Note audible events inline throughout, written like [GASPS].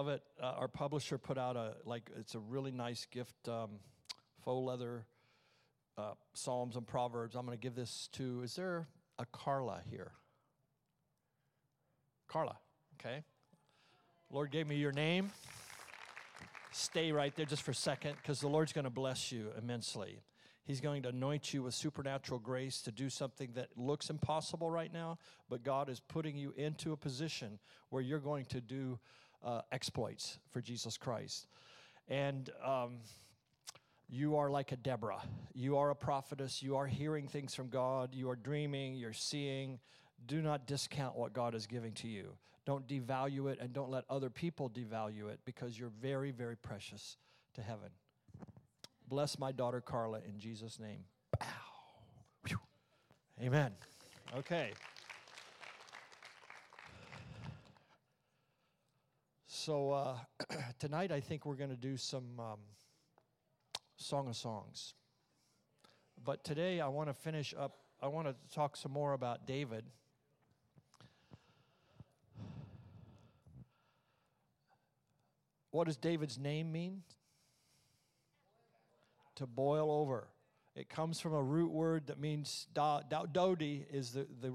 love it. Uh, our publisher put out a like it's a really nice gift, um, faux leather uh, Psalms and Proverbs. I'm going to give this to. Is there a Carla here? Carla, okay. Lord gave me your name. Stay right there just for a second because the Lord's going to bless you immensely. He's going to anoint you with supernatural grace to do something that looks impossible right now, but God is putting you into a position where you're going to do uh, exploits for Jesus Christ. And um, you are like a Deborah. You are a prophetess. You are hearing things from God. You are dreaming. You're seeing. Do not discount what God is giving to you. Don't devalue it and don't let other people devalue it because you're very, very precious to heaven. Bless my daughter Carla in Jesus' name. Bow. Whew. Amen. Okay. So uh, [CLEARS THROAT] tonight, I think we're going to do some um, Song of Songs. But today, I want to finish up. I want to talk some more about David. What does David's name mean? to boil over. It comes from a root word that means da, da, dodi is the, the,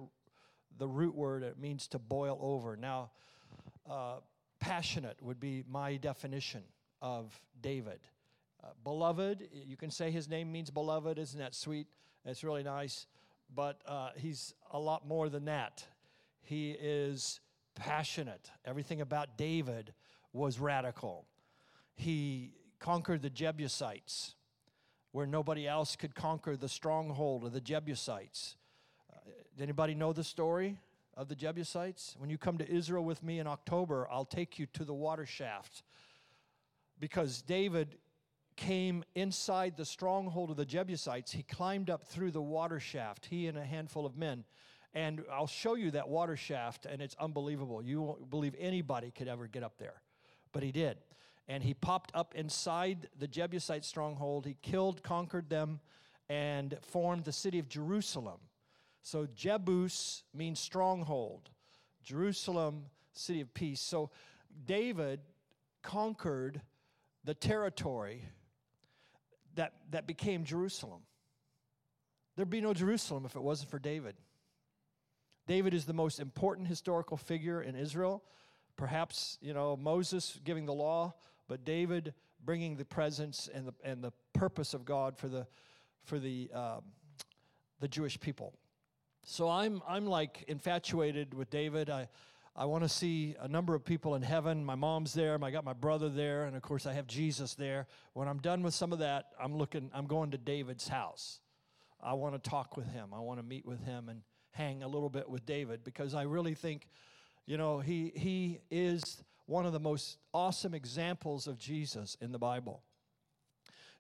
the root word. It means to boil over. Now, uh, passionate would be my definition of David. Uh, beloved, you can say his name means beloved. Isn't that sweet? It's really nice. But uh, he's a lot more than that. He is passionate. Everything about David was radical. He conquered the Jebusites where nobody else could conquer the stronghold of the Jebusites. Uh, anybody know the story of the Jebusites? When you come to Israel with me in October, I'll take you to the water shaft because David came inside the stronghold of the Jebusites. He climbed up through the water shaft, he and a handful of men. And I'll show you that water shaft, and it's unbelievable. You won't believe anybody could ever get up there. But he did and he popped up inside the Jebusite stronghold. He killed, conquered them, and formed the city of Jerusalem. So Jebus means stronghold, Jerusalem, city of peace. So David conquered the territory that, that became Jerusalem. There'd be no Jerusalem if it wasn't for David. David is the most important historical figure in Israel. Perhaps, you know, Moses giving the law, but David bringing the presence and the, and the purpose of God for the, for the, um, the Jewish people. So I'm, I'm like infatuated with David. I, I want to see a number of people in heaven. My mom's there. I got my brother there, and of course I have Jesus there. When I'm done with some of that, I'm looking. I'm going to David's house. I want to talk with him. I want to meet with him and hang a little bit with David because I really think, you know, he he is one of the most awesome examples of Jesus in the Bible.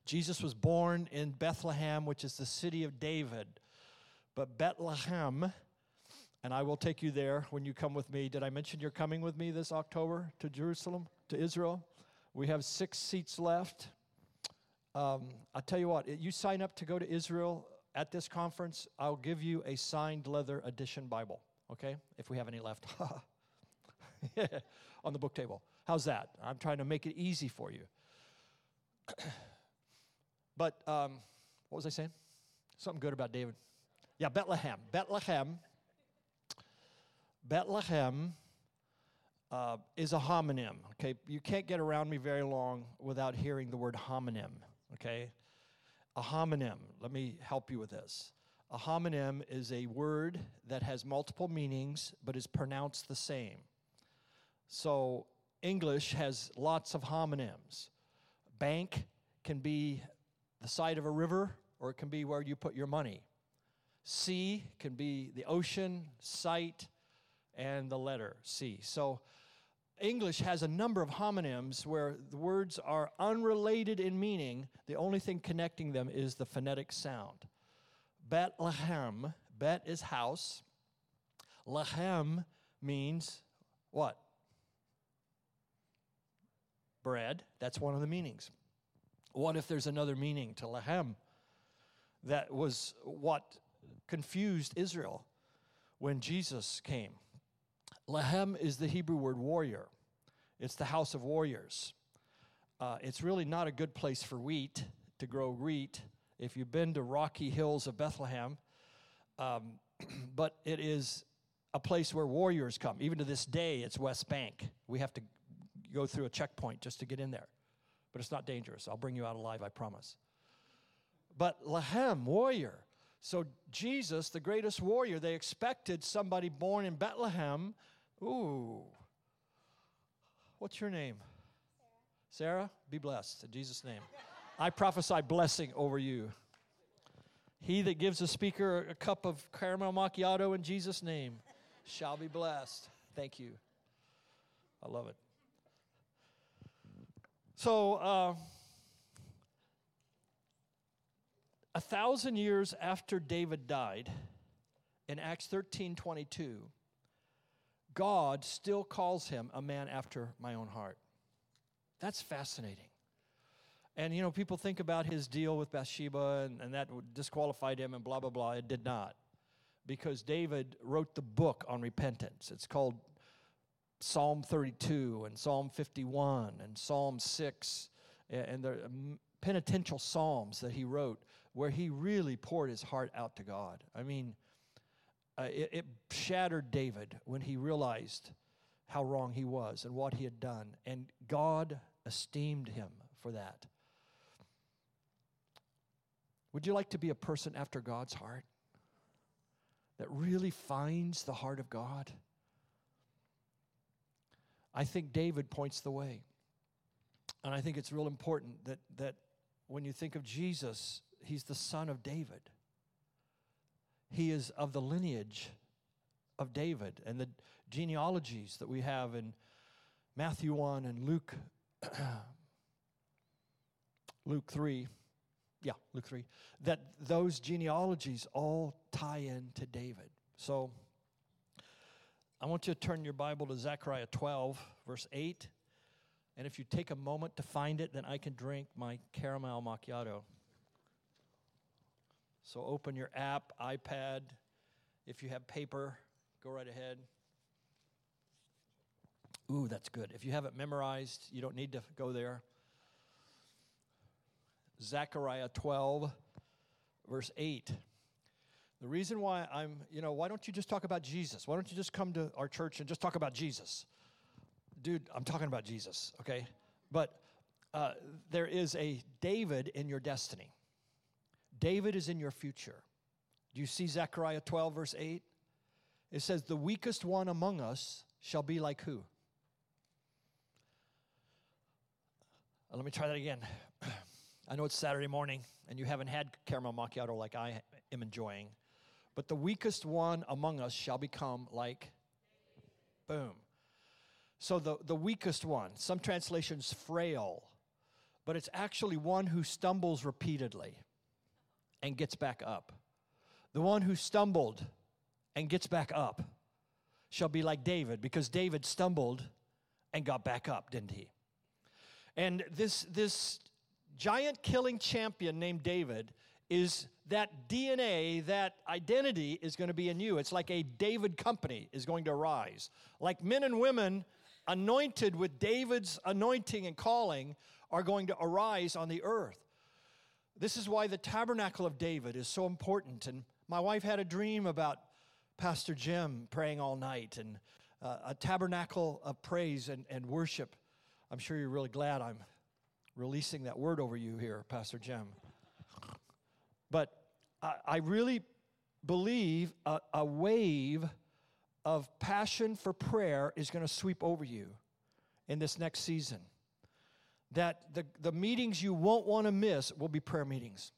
Jesus was born in Bethlehem, which is the city of David. But Bethlehem, and I will take you there when you come with me. Did I mention you're coming with me this October to Jerusalem, to Israel? We have six seats left. Um, I'll tell you what, you sign up to go to Israel at this conference, I'll give you a signed leather edition Bible, okay? If we have any left. [LAUGHS] on the book table. How's that? I'm trying to make it easy for you. [CLEARS THROAT] but um, what was I saying? Something good about David. Yeah, Bethlehem. Bethlehem. Bethlehem uh, is a homonym. Okay, you can't get around me very long without hearing the word homonym. Okay, a homonym. Let me help you with this. A homonym is a word that has multiple meanings but is pronounced the same. So English has lots of homonyms. Bank can be the side of a river, or it can be where you put your money. Sea can be the ocean, sight, and the letter C. So English has a number of homonyms where the words are unrelated in meaning. The only thing connecting them is the phonetic sound. Bethlehem, Bet is house. Lahem means what? bread. That's one of the meanings. What if there's another meaning to lahem? That was what confused Israel when Jesus came. Lahem is the Hebrew word warrior. It's the house of warriors. Uh, it's really not a good place for wheat to grow wheat. If you've been to Rocky Hills of Bethlehem, um, [CLEARS THROAT] but it is a place where warriors come. Even to this day, it's West Bank. We have to go through a checkpoint just to get in there. But it's not dangerous. I'll bring you out alive, I promise. But Lahem, warrior. So Jesus, the greatest warrior, they expected somebody born in Bethlehem. Ooh. What's your name? Sarah. Sarah? Be blessed in Jesus' name. I prophesy blessing over you. He that gives a speaker a cup of caramel macchiato in Jesus' name shall be blessed. Thank you. I love it. So, uh, a thousand years after David died, in Acts 13 22, God still calls him a man after my own heart. That's fascinating. And you know, people think about his deal with Bathsheba and, and that disqualified him and blah, blah, blah. It did not. Because David wrote the book on repentance. It's called Psalm 32 and Psalm 51 and Psalm 6 and the um, penitential psalms that he wrote where he really poured his heart out to God. I mean, uh, it, it shattered David when he realized how wrong he was and what he had done. And God esteemed him for that. Would you like to be a person after God's heart that really finds the heart of God? I think David points the way. And I think it's real important that, that when you think of Jesus, he's the son of David. He is of the lineage of David and the genealogies that we have in Matthew 1 and Luke [CLEARS THROAT] Luke 3 yeah, Luke 3, that those genealogies all tie in to David. So I want you to turn your Bible to Zechariah 12, verse 8. And if you take a moment to find it, then I can drink my caramel macchiato. So open your app, iPad. If you have paper, go right ahead. Ooh, that's good. If you have it memorized, you don't need to go there. Zechariah 12, verse 8. The reason why I'm, you know, why don't you just talk about Jesus? Why don't you just come to our church and just talk about Jesus? Dude, I'm talking about Jesus, okay? But uh, there is a David in your destiny. David is in your future. Do you see Zechariah 12, verse 8? It says, The weakest one among us shall be like who? Uh, let me try that again. [CLEARS THROAT] I know it's Saturday morning and you haven't had caramel macchiato like I am enjoying, but the weakest one among us shall become like, boom. So the, the weakest one, some translations frail, but it's actually one who stumbles repeatedly and gets back up. The one who stumbled and gets back up shall be like David because David stumbled and got back up, didn't he? And this, this giant killing champion named David is that DNA, that identity is going to be in you. It's like a David company is going to arise. Like men and women anointed with David's anointing and calling are going to arise on the earth. This is why the tabernacle of David is so important. And my wife had a dream about Pastor Jim praying all night and uh, a tabernacle of praise and, and worship. I'm sure you're really glad I'm releasing that word over you here, Pastor Jim. But I, I really believe a, a wave of passion for prayer is going to sweep over you in this next season. That the, the meetings you won't want to miss will be prayer meetings.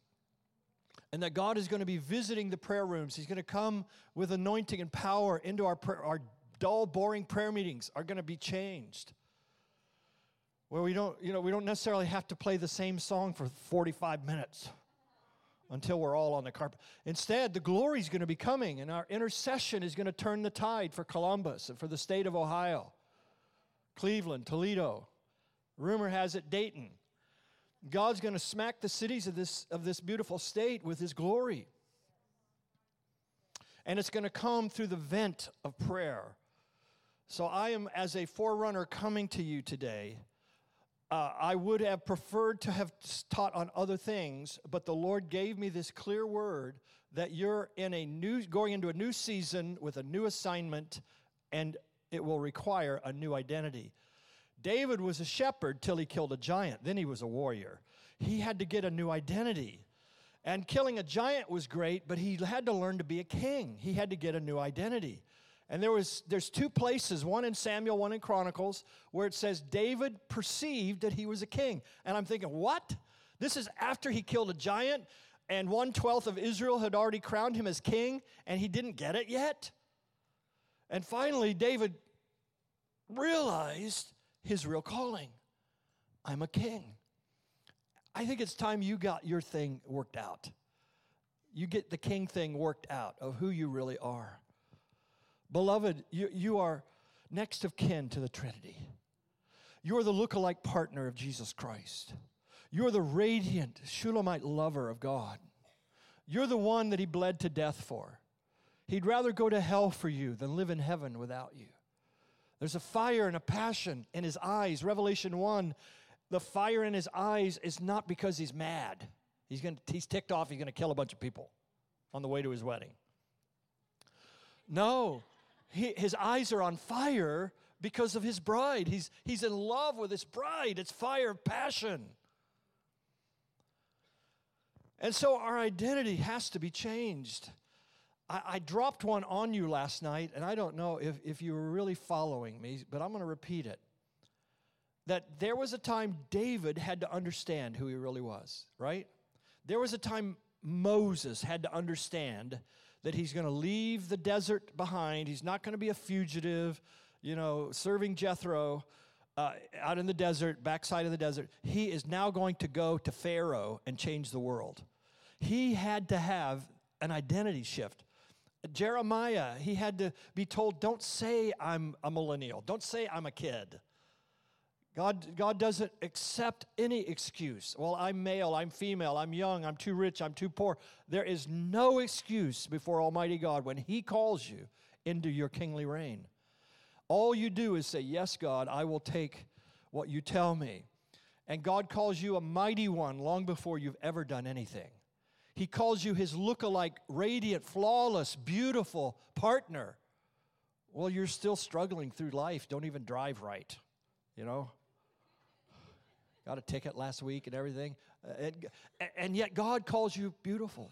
And that God is going to be visiting the prayer rooms. He's going to come with anointing and power into our prayer. Our dull, boring prayer meetings are going to be changed where we don't, you know, we don't necessarily have to play the same song for 45 minutes until we're all on the carpet. Instead, the glory is going to be coming, and our intercession is going to turn the tide for Columbus and for the state of Ohio, Cleveland, Toledo. Rumor has it, Dayton. God's going to smack the cities of this, of this beautiful state with his glory. And it's going to come through the vent of prayer. So I am, as a forerunner, coming to you today. Uh, I would have preferred to have taught on other things, but the Lord gave me this clear word that you're in a new, going into a new season with a new assignment, and it will require a new identity. David was a shepherd till he killed a giant. Then he was a warrior. He had to get a new identity. And killing a giant was great, but he had to learn to be a king. He had to get a new identity. And there was there's two places, one in Samuel, one in Chronicles, where it says David perceived that he was a king. And I'm thinking, what? This is after he killed a giant, and one twelfth of Israel had already crowned him as king, and he didn't get it yet. And finally, David realized his real calling. I'm a king. I think it's time you got your thing worked out. You get the king thing worked out of who you really are. Beloved, you, you are next of kin to the Trinity. You are the look-alike partner of Jesus Christ. You're the radiant Shulamite lover of God. You're the one that he bled to death for. He'd rather go to hell for you than live in heaven without you. There's a fire and a passion in his eyes. Revelation 1 the fire in his eyes is not because he's mad. He's, gonna, he's ticked off, he's going to kill a bunch of people on the way to his wedding. No, he, his eyes are on fire because of his bride. He's, he's in love with his bride. It's fire of passion. And so our identity has to be changed. I, I, dropped one on you last night, and I don't know if, if you were really following me, but I'm going to repeat it. That there was a time David had to understand who he really was, right? There was a time Moses had to understand that he's going to leave the desert behind. He's not going to be a fugitive, you know, serving Jethro uh, out in the desert, backside of the desert. He is now going to go to Pharaoh and change the world. He had to have an identity shift. Jeremiah, he had to be told, don't say I'm a millennial, don't say I'm a kid. God, God doesn't accept any excuse. Well, I'm male, I'm female, I'm young, I'm too rich, I'm too poor. There is no excuse before Almighty God when He calls you into your kingly reign. All you do is say, Yes, God, I will take what you tell me. And God calls you a mighty one long before you've ever done anything. He calls you his look-alike, radiant, flawless, beautiful partner. Well, you're still struggling through life. Don't even drive right, you know? Got a ticket last week and everything. Uh, and, and yet God calls you beautiful.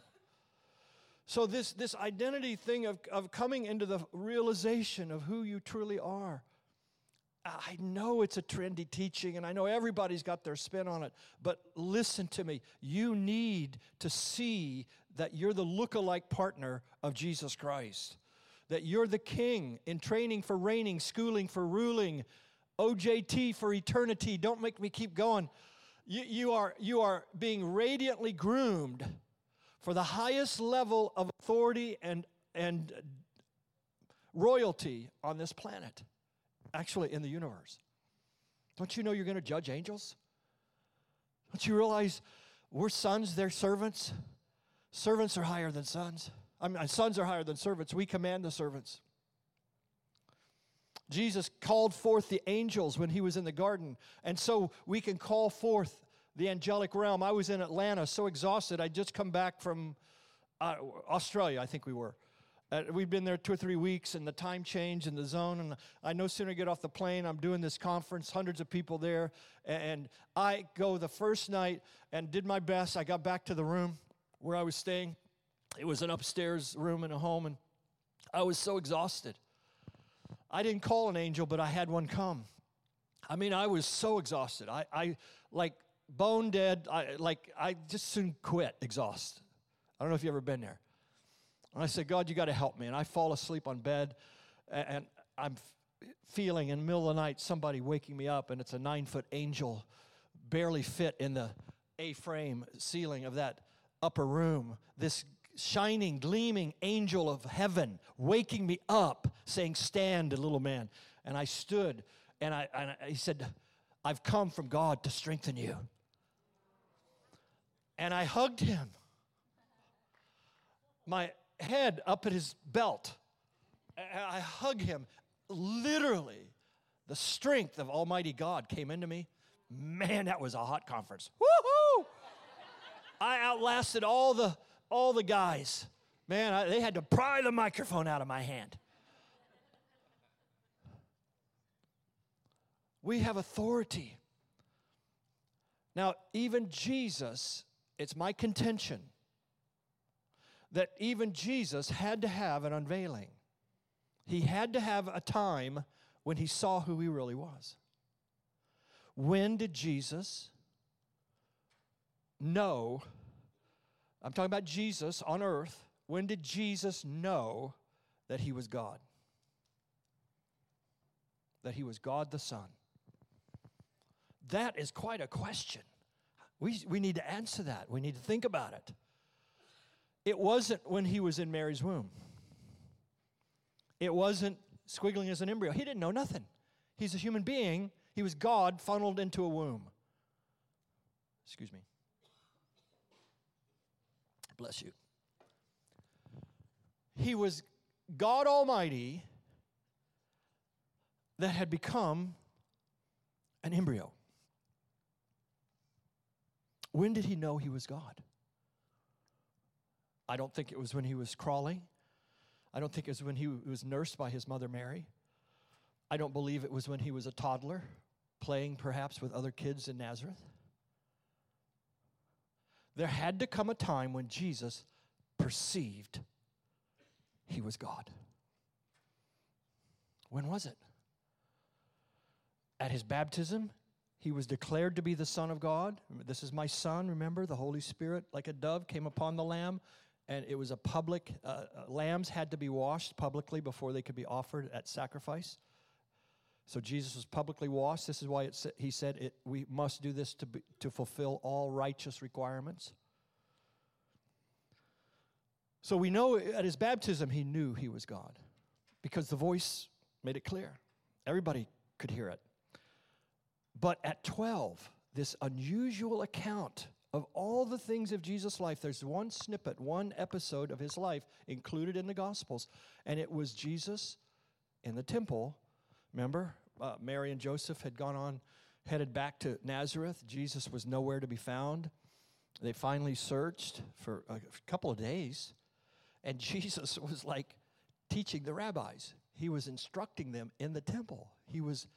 So, this, this identity thing of, of coming into the realization of who you truly are I know it's a trendy teaching and I know everybody's got their spin on it, but listen to me. You need to see that you're the look-alike partner of Jesus Christ, that you're the king in training for reigning, schooling for ruling, OJT for eternity. Don't make me keep going. You, you, are, you are being radiantly groomed for the highest level of authority and, and royalty on this planet actually in the universe. Don't you know you're going to judge angels? Don't you realize we're sons, they're servants? Servants are higher than sons. I mean, sons are higher than servants. We command the servants. Jesus called forth the angels when he was in the garden, and so we can call forth the angelic realm. I was in Atlanta, so exhausted. I'd just come back from uh, Australia, I think we were. Uh, we've been there two or three weeks, and the time change and the zone. And I no sooner get off the plane, I'm doing this conference, hundreds of people there. And I go the first night and did my best. I got back to the room where I was staying. It was an upstairs room in a home, and I was so exhausted. I didn't call an angel, but I had one come. I mean, I was so exhausted. I, I like bone dead. I like I just soon quit, exhaust. I don't know if you've ever been there. And I said, God, you got to help me. And I fall asleep on bed, and I'm feeling in the middle of the night somebody waking me up, and it's a nine foot angel, barely fit in the A frame ceiling of that upper room. This shining, gleaming angel of heaven waking me up, saying, Stand, little man. And I stood, and, I, and he said, I've come from God to strengthen you. And I hugged him. My head up at his belt. I hug him. literally, the strength of Almighty God came into me. Man, that was a hot conference. Woohoo! I outlasted all the all the guys. Man, I, they had to pry the microphone out of my hand. We have authority. Now, even Jesus, it's my contention that even Jesus had to have an unveiling. He had to have a time when he saw who he really was. When did Jesus know? I'm talking about Jesus on earth. When did Jesus know that he was God? That he was God the Son? That is quite a question. We, we need to answer that. We need to think about it. It wasn't when he was in Mary's womb. It wasn't squiggling as an embryo. He didn't know nothing. He's a human being. He was God funneled into a womb. Excuse me. Bless you. He was God Almighty that had become an embryo. When did he know he was God? I don't think it was when he was crawling. I don't think it was when he was nursed by his mother Mary. I don't believe it was when he was a toddler, playing perhaps with other kids in Nazareth. There had to come a time when Jesus perceived he was God. When was it? At his baptism, he was declared to be the Son of God. This is my Son, remember? The Holy Spirit, like a dove, came upon the Lamb, and it was a public, uh, uh, lambs had to be washed publicly before they could be offered at sacrifice. So Jesus was publicly washed. This is why it, he said it, we must do this to, be, to fulfill all righteous requirements. So we know at his baptism he knew he was God because the voice made it clear. Everybody could hear it. But at 12, this unusual account of all the things of Jesus' life, there's one snippet, one episode of his life included in the Gospels, and it was Jesus in the temple. Remember, uh, Mary and Joseph had gone on, headed back to Nazareth. Jesus was nowhere to be found. They finally searched for a couple of days, and [LAUGHS] Jesus was like teaching the rabbis. He was instructing them in the temple. He was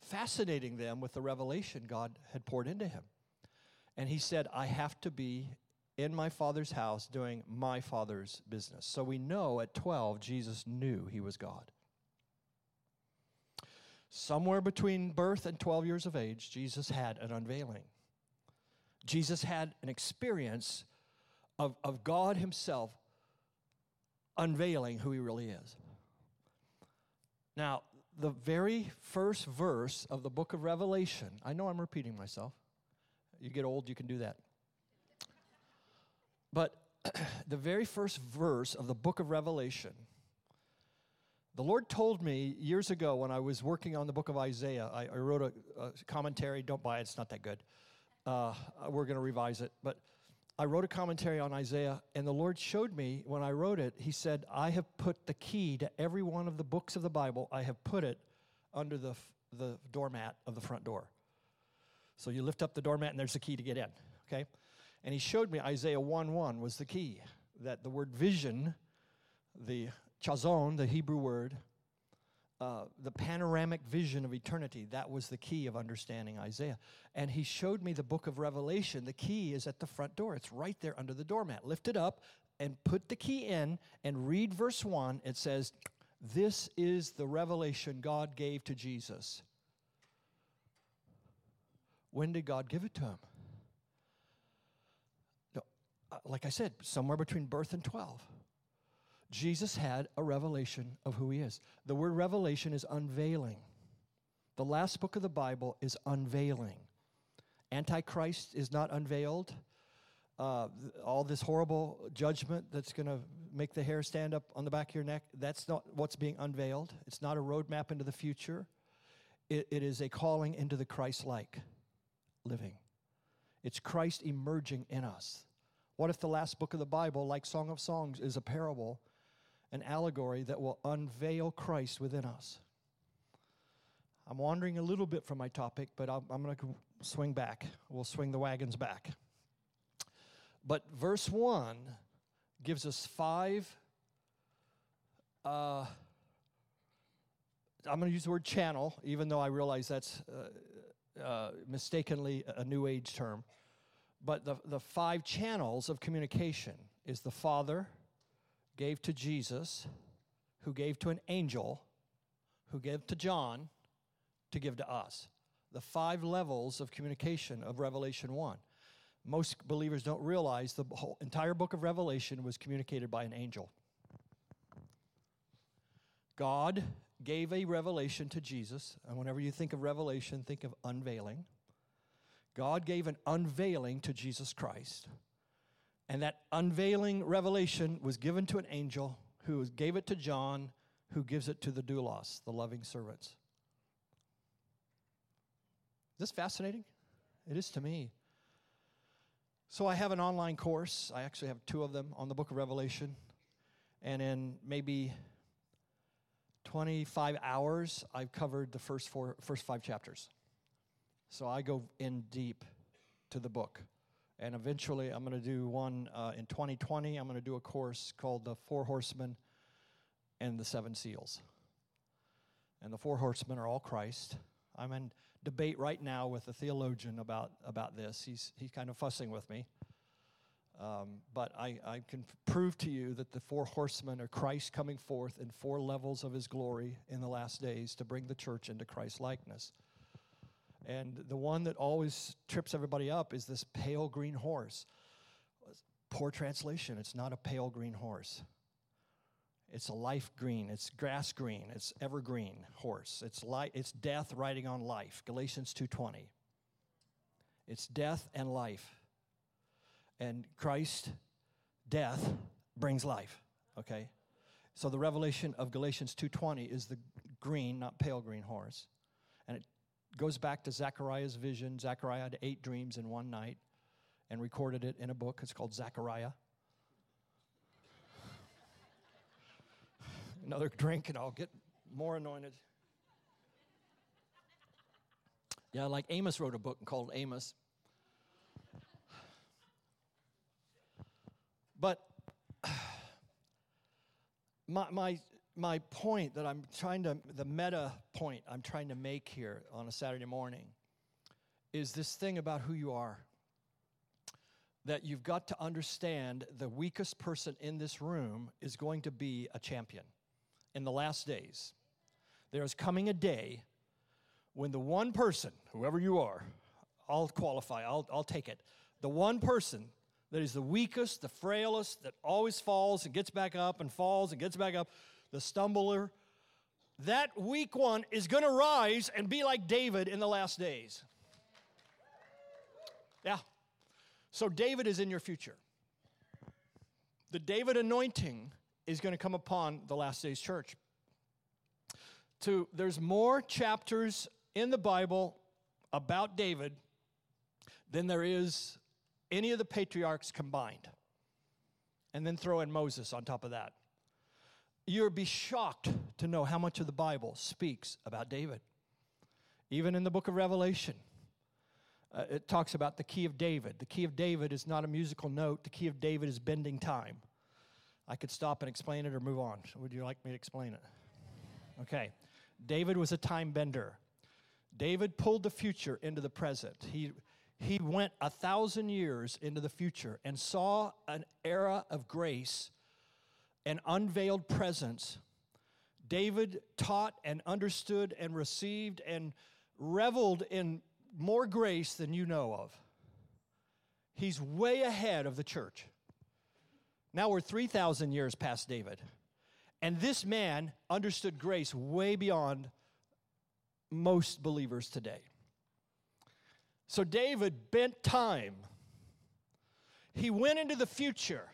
fascinating them with the revelation God had poured into him. And he said, I have to be in my father's house doing my father's business. So we know at 12, Jesus knew he was God. Somewhere between birth and 12 years of age, Jesus had an unveiling. Jesus had an experience of, of God Himself unveiling who He really is. Now, the very first verse of the book of Revelation, I know I'm repeating myself. You get old, you can do that. But [CLEARS THROAT] the very first verse of the book of Revelation, the Lord told me years ago when I was working on the book of Isaiah, I, I wrote a, a, commentary. Don't buy it, it's not that good. Uh, we're going to revise it. But I wrote a commentary on Isaiah, and the Lord showed me when I wrote it, He said, I have put the key to every one of the books of the Bible, I have put it under the, the doormat of the front door. So you lift up the doormat, and there's the key to get in, okay? And He showed me Isaiah 1 1 was the key, that the word vision, the chazon, the Hebrew word, uh, the panoramic vision of eternity. That was the key of understanding Isaiah. And he showed me the book of Revelation. The key is at the front door, it's right there under the doormat. Lift it up and put the key in and read verse 1. It says, This is the revelation God gave to Jesus. When did God give it to him? No, uh, like I said, somewhere between birth and 12. Jesus had a revelation of who he is. The word revelation is unveiling. The last book of the Bible is unveiling. Antichrist is not unveiled. Uh, all this horrible judgment that's going to make the hair stand up on the back of your neck, that's not what's being unveiled. It's not a roadmap into the future. it, it is a calling into the Christ like living. It's Christ emerging in us. What if the last book of the Bible, like Song of Songs, is a parable? an allegory that will unveil Christ within us. I'm wandering a little bit from my topic, but I'm, I'm going to swing back. We'll swing the wagons back. But verse 1 gives us five. Uh, I'm going to use the word channel, even though I realize that's uh, uh, mistakenly a New Age term. But the, the five channels of communication is the Father gave to Jesus, who gave to an angel, who gave to John to give to us. The five levels of communication of Revelation 1. Most believers don't realize the whole entire book of Revelation was communicated by an angel. God gave a revelation to Jesus, and whenever you think of revelation, think of unveiling. God gave an unveiling to Jesus Christ. And that unveiling revelation was given to an angel who gave it to John, who gives it to the doulos, the loving servants. Is this fascinating? It is to me. So I have an online course. I actually have two of them on the book of Revelation. And in maybe 25 hours, I've covered the first four first five chapters. So I go in deep to the book. And eventually, I'm going to do one uh, in 2020. I'm going to do a course called The Four Horsemen and the Seven Seals. And the four horsemen are all Christ. I'm in debate right now with a theologian about, about this. He's, he's kind of fussing with me. Um, but I, I can prove to you that the four horsemen are Christ coming forth in four levels of his glory in the last days to bring the church into Christ likeness. And the one that always trips everybody up is this pale green horse. Poor translation, it's not a pale green horse. It's a life green, it's grass green, it's evergreen horse. It's light, it's death riding on life. Galatians 2:20. It's death and life. And Christ death brings life, okay? So the revelation of Galatians 2:20 is the green, not pale green horse. And it goes back to Zechariah's vision. Zechariah had eight dreams in one night and recorded it in a book. It's called Zechariah. [LAUGHS] Another drink, and I'll get more anointed. Yeah, like Amos wrote a book called Amos. But [SIGHS] my, my my point that I'm trying to, the meta point I'm trying to make here on a Saturday morning is this thing about who you are. That you've got to understand the weakest person in this room is going to be a champion in the last days. There is coming a day when the one person, whoever you are, I'll qualify, I'll, I'll take it. The one person that is the weakest, the frailest, that always falls and gets back up and falls and gets back up the stumbler, that weak one is going to rise and be like David in the last days. Yeah. So David is in your future. The David anointing is going to come upon the last days church. To there's more chapters in the Bible about David than there is any of the patriarchs combined. And then throw in Moses on top of that you'll be shocked to know how much of the Bible speaks about David. Even in the book of Revelation, uh, it talks about the key of David. The key of David is not a musical note, the key of David is bending time. I could stop and explain it or move on. Would you like me to explain it? Okay. David was a time bender. David pulled the future into the present. He, he went a thousand years into the future and saw an era of grace an unveiled presence. David taught and understood and received and reveled in more grace than you know of. He's way ahead of the church. Now we're 3,000 years past David. And this man understood grace way beyond most believers today. So David bent time. He went into the future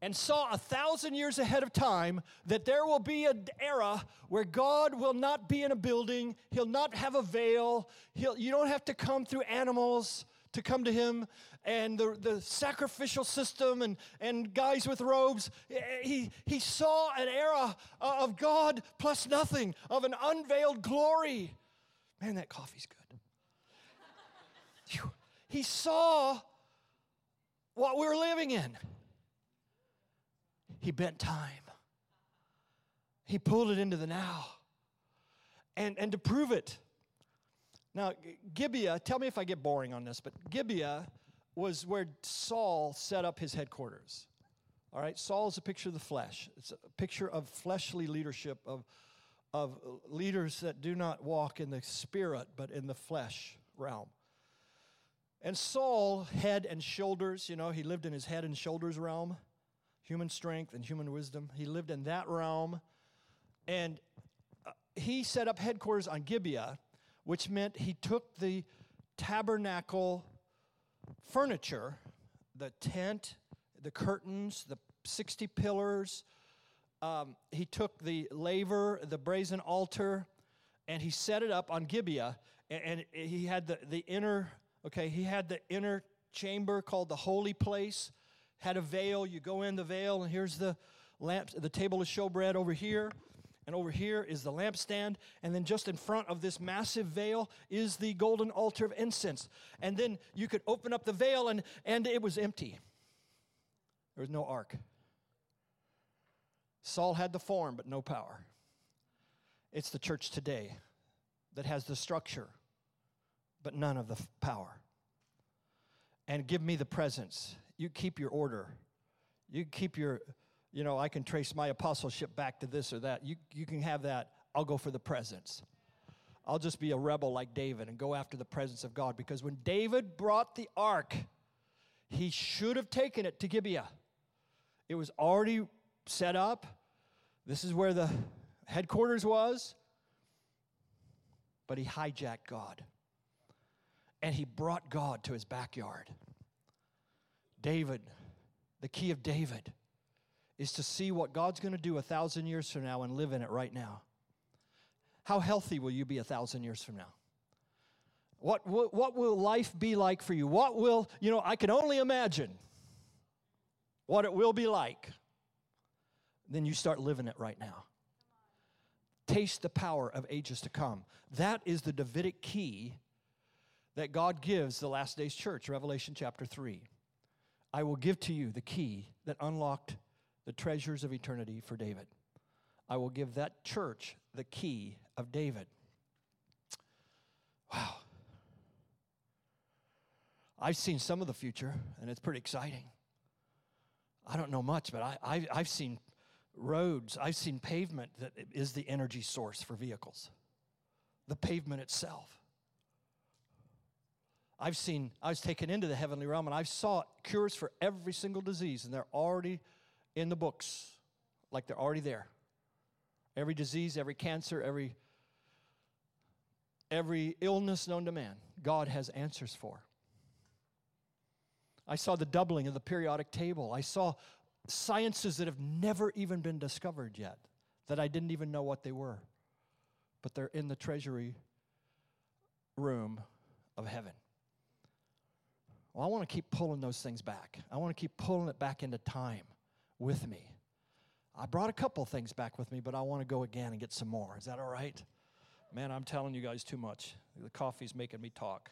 and saw a thousand years ahead of time that there will be an era where God will not be in a building, He'll not have a veil, he'll, you don't have to come through animals to come to him and the, the sacrificial system and, and guys with robes. He, he saw an era uh, of God plus nothing, of an unveiled glory. Man, that coffee's good. He saw what we were living in. He bent time. He pulled it into the now. And, and to prove it, now, Gibeah, tell me if I get boring on this, but Gibeah was where Saul set up his headquarters. All right, Saul is a picture of the flesh. It's a picture of fleshly leadership, of, of leaders that do not walk in the spirit, but in the flesh realm. And Saul, head and shoulders, you know, he lived in his head and shoulders realm, human strength and human wisdom. He lived in that realm. And uh, he set up headquarters on Gibeah which meant he took the tabernacle furniture, the tent, the curtains, the 60 pillars. Um, he took the laver, the brazen altar, and he set it up on Gibeah. And, and he had the, the inner, okay, he had the inner chamber called the holy place, had a veil. You go in the veil, and here's the lamp, the table of showbread over here and over here is the lampstand, and then just in front of this massive veil is the golden altar of incense. And then you could open up the veil, and, and it was empty. There was no ark. Saul had the form, but no power. It's the church today that has the structure, but none of the power. And give me the presence. You keep your order. You keep your you know, I can trace my apostleship back to this or that. You, you can have that. I'll go for the presence. I'll just be a rebel like David and go after the presence of God because when David brought the ark, he should have taken it to Gibeah. It was already set up. This is where the headquarters was. But he hijacked God. And he brought God to his backyard. David, the key of David, is to see what God's going to do a thousand years from now and live in it right now. How healthy will you be a thousand years from now? What, what, what will life be like for you? What will, you know, I can only imagine what it will be like. Then you start living it right now. Taste the power of ages to come. That is the Davidic key that God gives the last days church, Revelation chapter 3. I will give to you the key that unlocked the treasures of eternity for David. I will give that church the key of David. Wow. I've seen some of the future, and it's pretty exciting. I don't know much, but I, I, I've seen roads, I've seen pavement that is the energy source for vehicles, the pavement itself. I've seen, I was taken into the heavenly realm and I saw cures for every single disease, and they're already in the books like they're already there. Every disease, every cancer, every every illness known to man, God has answers for. I saw the doubling of the periodic table. I saw sciences that have never even been discovered yet, that I didn't even know what they were. But they're in the treasury room of heaven. Well, I want to keep pulling those things back. I want to keep pulling it back into time with me. I brought a couple things back with me, but I want to go again and get some more. Is that all right? Man, I'm telling you guys too much. The coffee's making me talk.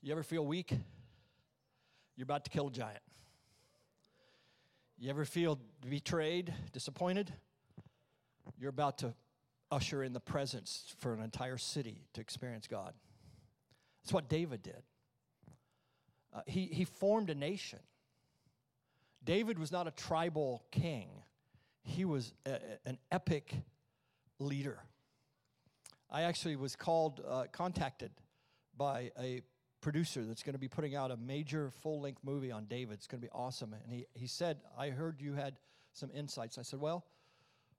You ever feel weak? You're about to kill a giant. You ever feel betrayed, disappointed? You're about to usher in the presence for an entire city to experience God. That's what David did. Uh, he, he formed a nation. David was not a tribal king, he was a, an epic leader. I actually was called, uh, contacted by a producer that's going to be putting out a major full length movie on David. It's going to be awesome. And he, he said, I heard you had some insights. I said, Well,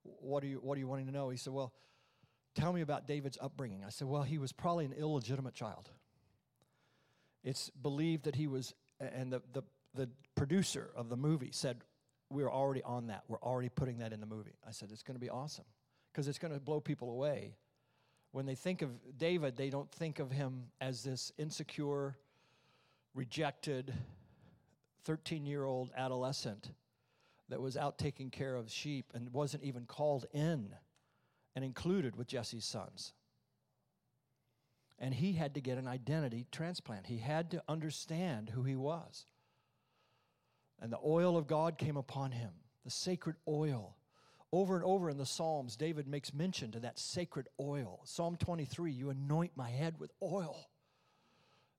what are, you, what are you wanting to know? He said, Well, tell me about David's upbringing. I said, Well, he was probably an illegitimate child. It's believed that he was, and the, the, the producer of the movie said, We're already on that. We're already putting that in the movie. I said, It's going to be awesome because it's going to blow people away. When they think of David, they don't think of him as this insecure, rejected 13 year old adolescent that was out taking care of sheep and wasn't even called in and included with Jesse's sons. And he had to get an identity transplant. He had to understand who he was. And the oil of God came upon him, the sacred oil. Over and over in the Psalms, David makes mention to that sacred oil. Psalm 23, you anoint my head with oil.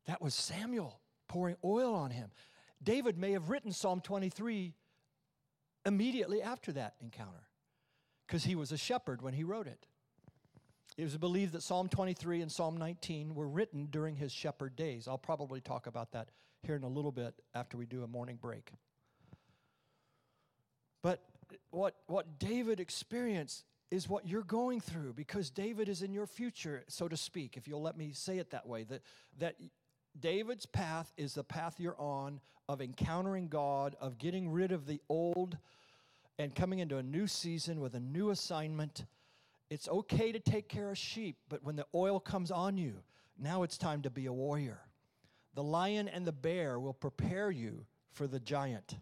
That was Samuel pouring oil on him. David may have written Psalm 23 immediately after that encounter because he was a shepherd when he wrote it. It was believed that Psalm 23 and Psalm 19 were written during his shepherd days. I'll probably talk about that here in a little bit after we do a morning break. But what, what David experienced is what you're going through because David is in your future, so to speak, if you'll let me say it that way. That, that David's path is the path you're on of encountering God, of getting rid of the old and coming into a new season with a new assignment. It's okay to take care of sheep, but when the oil comes on you, now it's time to be a warrior. The lion and the bear will prepare you for the giant.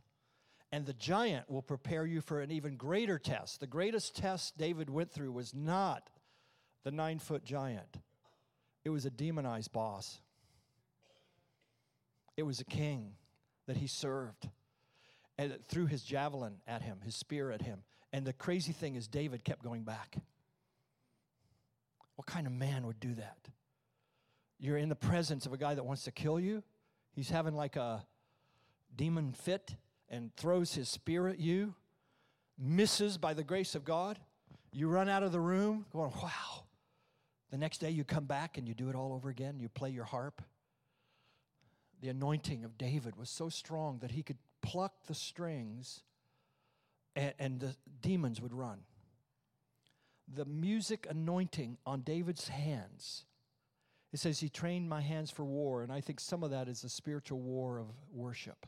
And the giant will prepare you for an even greater test. The greatest test David went through was not the nine foot giant, it was a demonized boss. It was a king that he served and threw his javelin at him, his spear at him. And the crazy thing is, David kept going back. What kind of man would do that? You're in the presence of a guy that wants to kill you. He's having like a demon fit and throws his spear at you, misses by the grace of God. You run out of the room going, wow. The next day you come back and you do it all over again. You play your harp the anointing of David was so strong that he could pluck the strings and, and the demons would run. The music anointing on David's hands, it says he trained my hands for war, and I think some of that is the spiritual war of worship.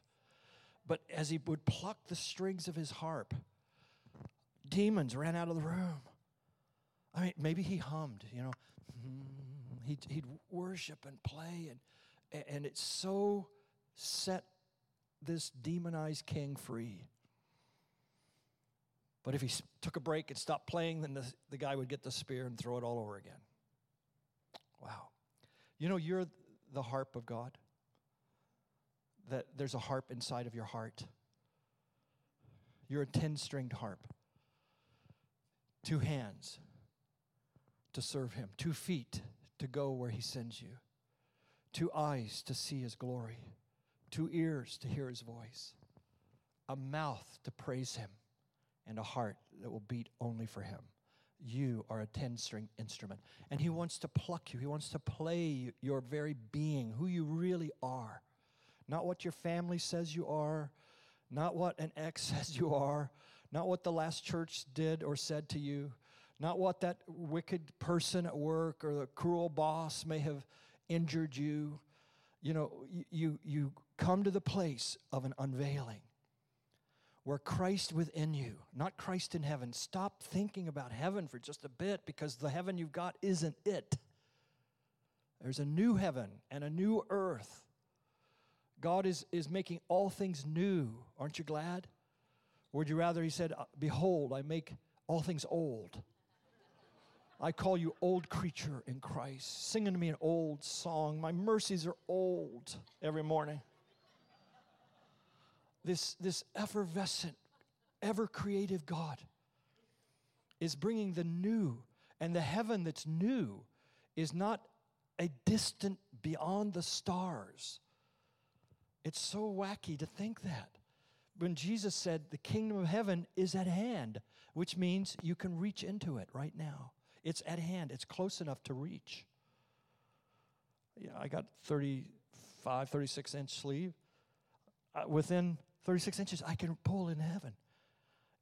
But as he would pluck the strings of his harp, demons ran out of the room. I mean, maybe he hummed, you know. [LAUGHS] He'd, he'd worship and play, and and it so set this demonized king free. But if he took a break and stopped playing, then the, the guy would get the spear and throw it all over again. Wow. You know, you're the harp of God. That there's a harp inside of your heart. You're a 10 stringed harp. Two hands to serve him, two feet to go where he sends you two eyes to see his glory, two ears to hear his voice, a mouth to praise him, and a heart that will beat only for him. You are a 10 string instrument. And he wants to pluck you, he wants to play your very being, who you really are. Not what your family says you are, not what an ex [LAUGHS] says you are, not what the last church did or said to you, not what that wicked person at work or the cruel boss may have injured you. You know, you, you come to the place of an unveiling where Christ within you, not Christ in heaven. Stop thinking about heaven for just a bit because the heaven you've got isn't it. There's a new heaven and a new earth. God is, is making all things new. Aren't you glad? Or would you rather, he said, uh, Behold, I make all things old. I call you old creature in Christ. Singing to me an old song. My mercies are old every morning. This, this effervescent, ever creative God is bringing the new, and the heaven that's new is not a distant beyond the stars. It's so wacky to think that. When Jesus said the kingdom of heaven is at hand, which means you can reach into it right now. It's at hand, it's close enough to reach. Yeah, I got 35, 36 inch sleeve. Uh, within 36 inches, I can pull in heaven.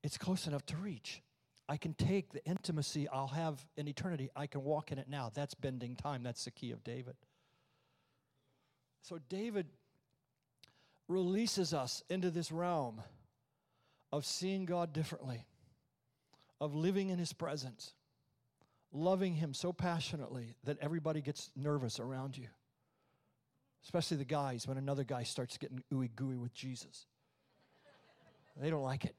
It's close enough to reach. I can take the intimacy I'll have in eternity, I can walk in it now. That's bending time. That's the key of David. So, David releases us into this realm of seeing God differently, of living in his presence loving Him so passionately that everybody gets nervous around you, especially the guys when another guy starts getting ooey gooey with Jesus. They don't like it.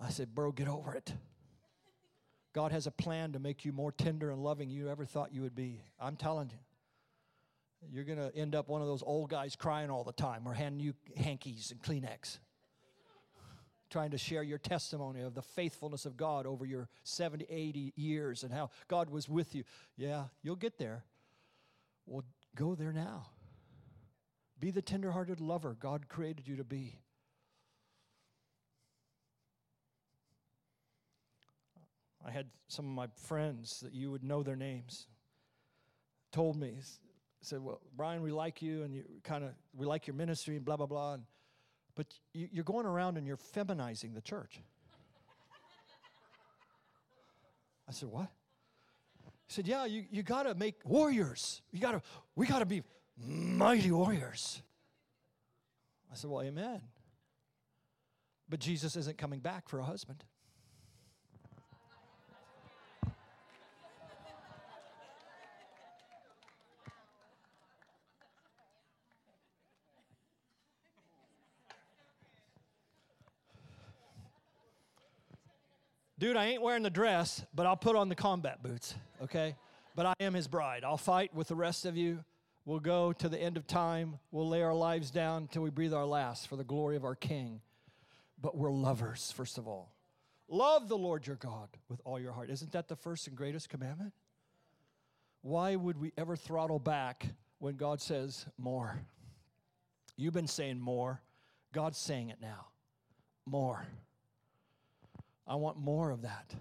I said, Bro, get over it. God has a plan to make you more tender and loving than you ever thought you would be. I'm telling you. You're going to end up one of those old guys crying all the time or handing you hankies and Kleenex. Trying to share your testimony of the faithfulness of God over your 70, 80 years and how God was with you. Yeah, you'll get there. Well, go there now. Be the tenderhearted lover God created you to be. I had some of my friends that you would know their names told me, said, Well, Brian, we like you and you kind of, we like your ministry and blah, blah, blah. And, but you, you're going around and you're feminizing the church. [LAUGHS] I said, What? He said, Yeah, you, you got to make warriors. You got to, we got to be mighty warriors. I said, Well, amen. But Jesus isn't coming back for a husband. Dude, I ain't wearing the dress, but I'll put on the combat boots, okay? But I am his bride. I'll fight with the rest of you. We'll go to the end of time. We'll lay our lives down until we breathe our last for the glory of our King. But we're lovers, first of all. Love the Lord your God with all your heart. Isn't that the first and greatest commandment? Why would we ever throttle back when God says more? You've been saying more. God's saying it now. More. I want more of that.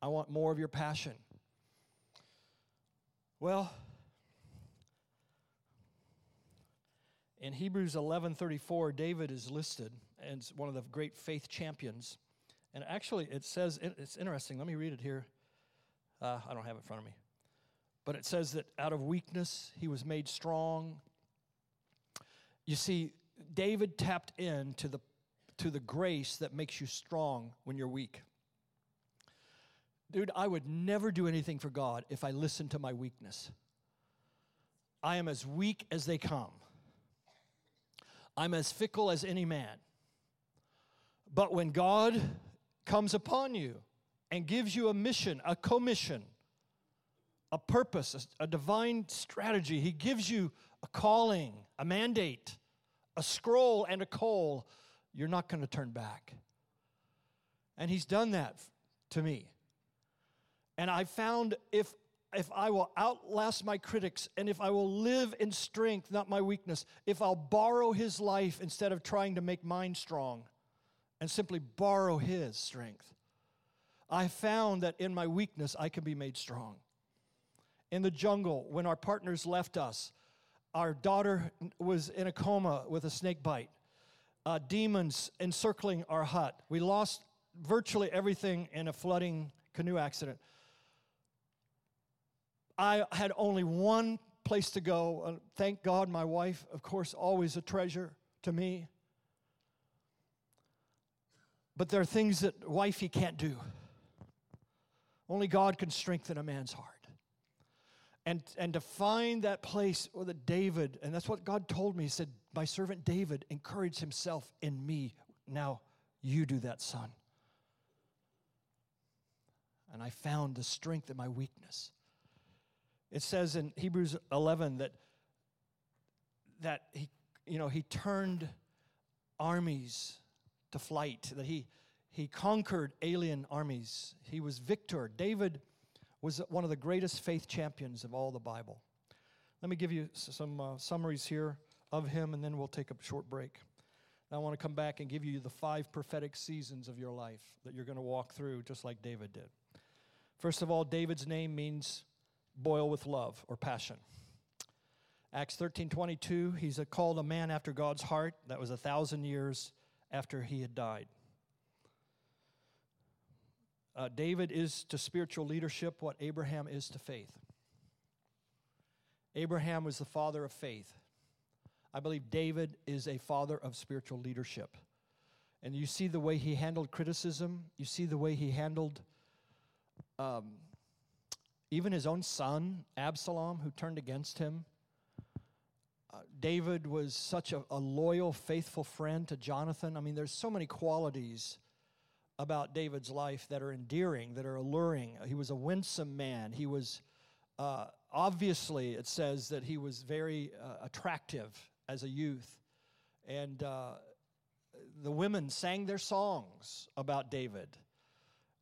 I want more of your passion. Well, in Hebrews 11:34, David is listed as one of the great faith champions. And actually, it says it's interesting. Let me read it here. Uh, I don't have it in front of me, but it says that out of weakness he was made strong. You see, David tapped into the to the grace that makes you strong when you're weak. Dude, I would never do anything for God if I listened to my weakness. I am as weak as they come. I'm as fickle as any man. But when God comes upon you and gives you a mission, a commission, a purpose, a, a divine strategy, He gives you a calling, a mandate, a scroll, and a coal you're not going to turn back. And he's done that to me. And I found if if I will outlast my critics and if I will live in strength, not my weakness, if I'll borrow his life instead of trying to make mine strong and simply borrow his strength, I found that in my weakness I can be made strong. In the jungle, when our partners left us, our daughter was in a coma with a snake bite uh, demons encircling our hut. We lost virtually everything in a flooding canoe accident. I had only one place to go. Uh, thank God, my wife, of course, always a treasure to me. But there are things that wifey can't do. Only God can strengthen a man's heart. And, and to find that place with David, and that's what God told me. He said, My servant David encouraged himself in me. Now you do that, son. And I found the strength in my weakness. It says in Hebrews 11 that, that he, you know, he turned armies to flight, that he, he conquered alien armies. He was victor. David was one of the greatest faith champions of all the Bible. Let me give you some uh, summaries here of him, and then we'll take a short break. Now, I want to come back and give you the five prophetic seasons of your life that you're going to walk through, just like David did. First of all, David's name means boil with love or passion. Acts 13 22, he's a, called a man after God's heart. That was a thousand years after he had died. Uh, David is to spiritual leadership what Abraham is to faith. Abraham was the father of faith. I believe David is a father of spiritual leadership. And you see the way he handled criticism, you see the way he handled um, even his own son, Absalom, who turned against him. Uh, David was such a, a loyal, faithful friend to Jonathan. I mean, there's so many qualities about David's life that are endearing, that are alluring. He was a winsome man. He was, uh, obviously, it says that he was very uh, attractive as a youth. And uh, the women sang their songs about David,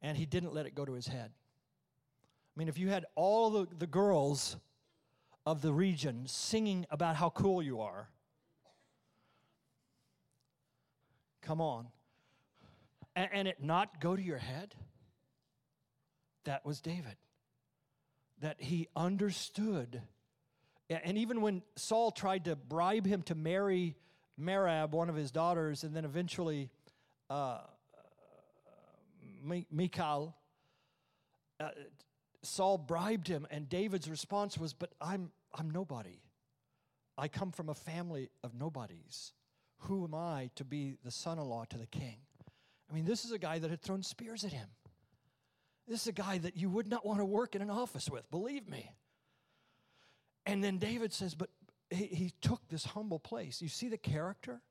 and he didn't let it go to his head. I mean, if you had all the, the girls of the region singing about how cool you are, come on, and, and it not go to your head, that was David. That he understood. And even when Saul tried to bribe him to marry Merab, one of his daughters, and then eventually uh, Michal, uh, Saul bribed him, and David's response was, But I'm, I'm nobody. I come from a family of nobodies. Who am I to be the son in law to the king? I mean, this is a guy that had thrown spears at him. This is a guy that you would not want to work in an office with, believe me. And then David says, But he, he took this humble place. You see the character?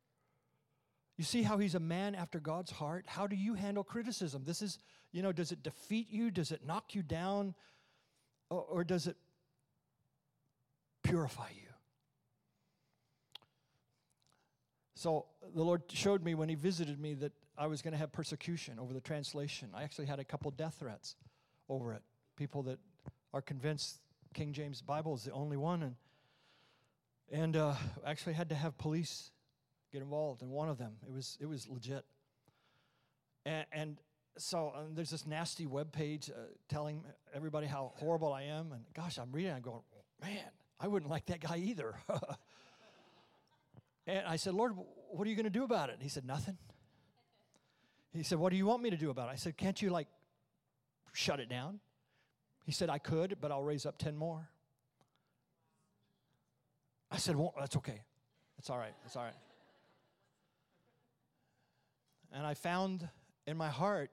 You see how he's a man after God's heart? How do you handle criticism? This is, you know, does it defeat you? Does it knock you down? Or, or does it purify you? So the Lord showed me when He visited me that I was going to have persecution over the translation. I actually had a couple death threats over it. People that are convinced King James Bible is the only one, and and uh, actually had to have police get involved in one of them. It was it was legit. And, and so um, there's this nasty web page uh, telling everybody how horrible I am, and gosh, I'm reading. I'm going, man, I wouldn't like that guy either. [LAUGHS] and I said, Lord, what are you going to do about it? And he said, nothing. He said, what do you want me to do about it? I said, can't you like shut it down? He said, I could, but I'll raise up ten more. I said, well, that's okay. That's all right. That's all right. And I found in my heart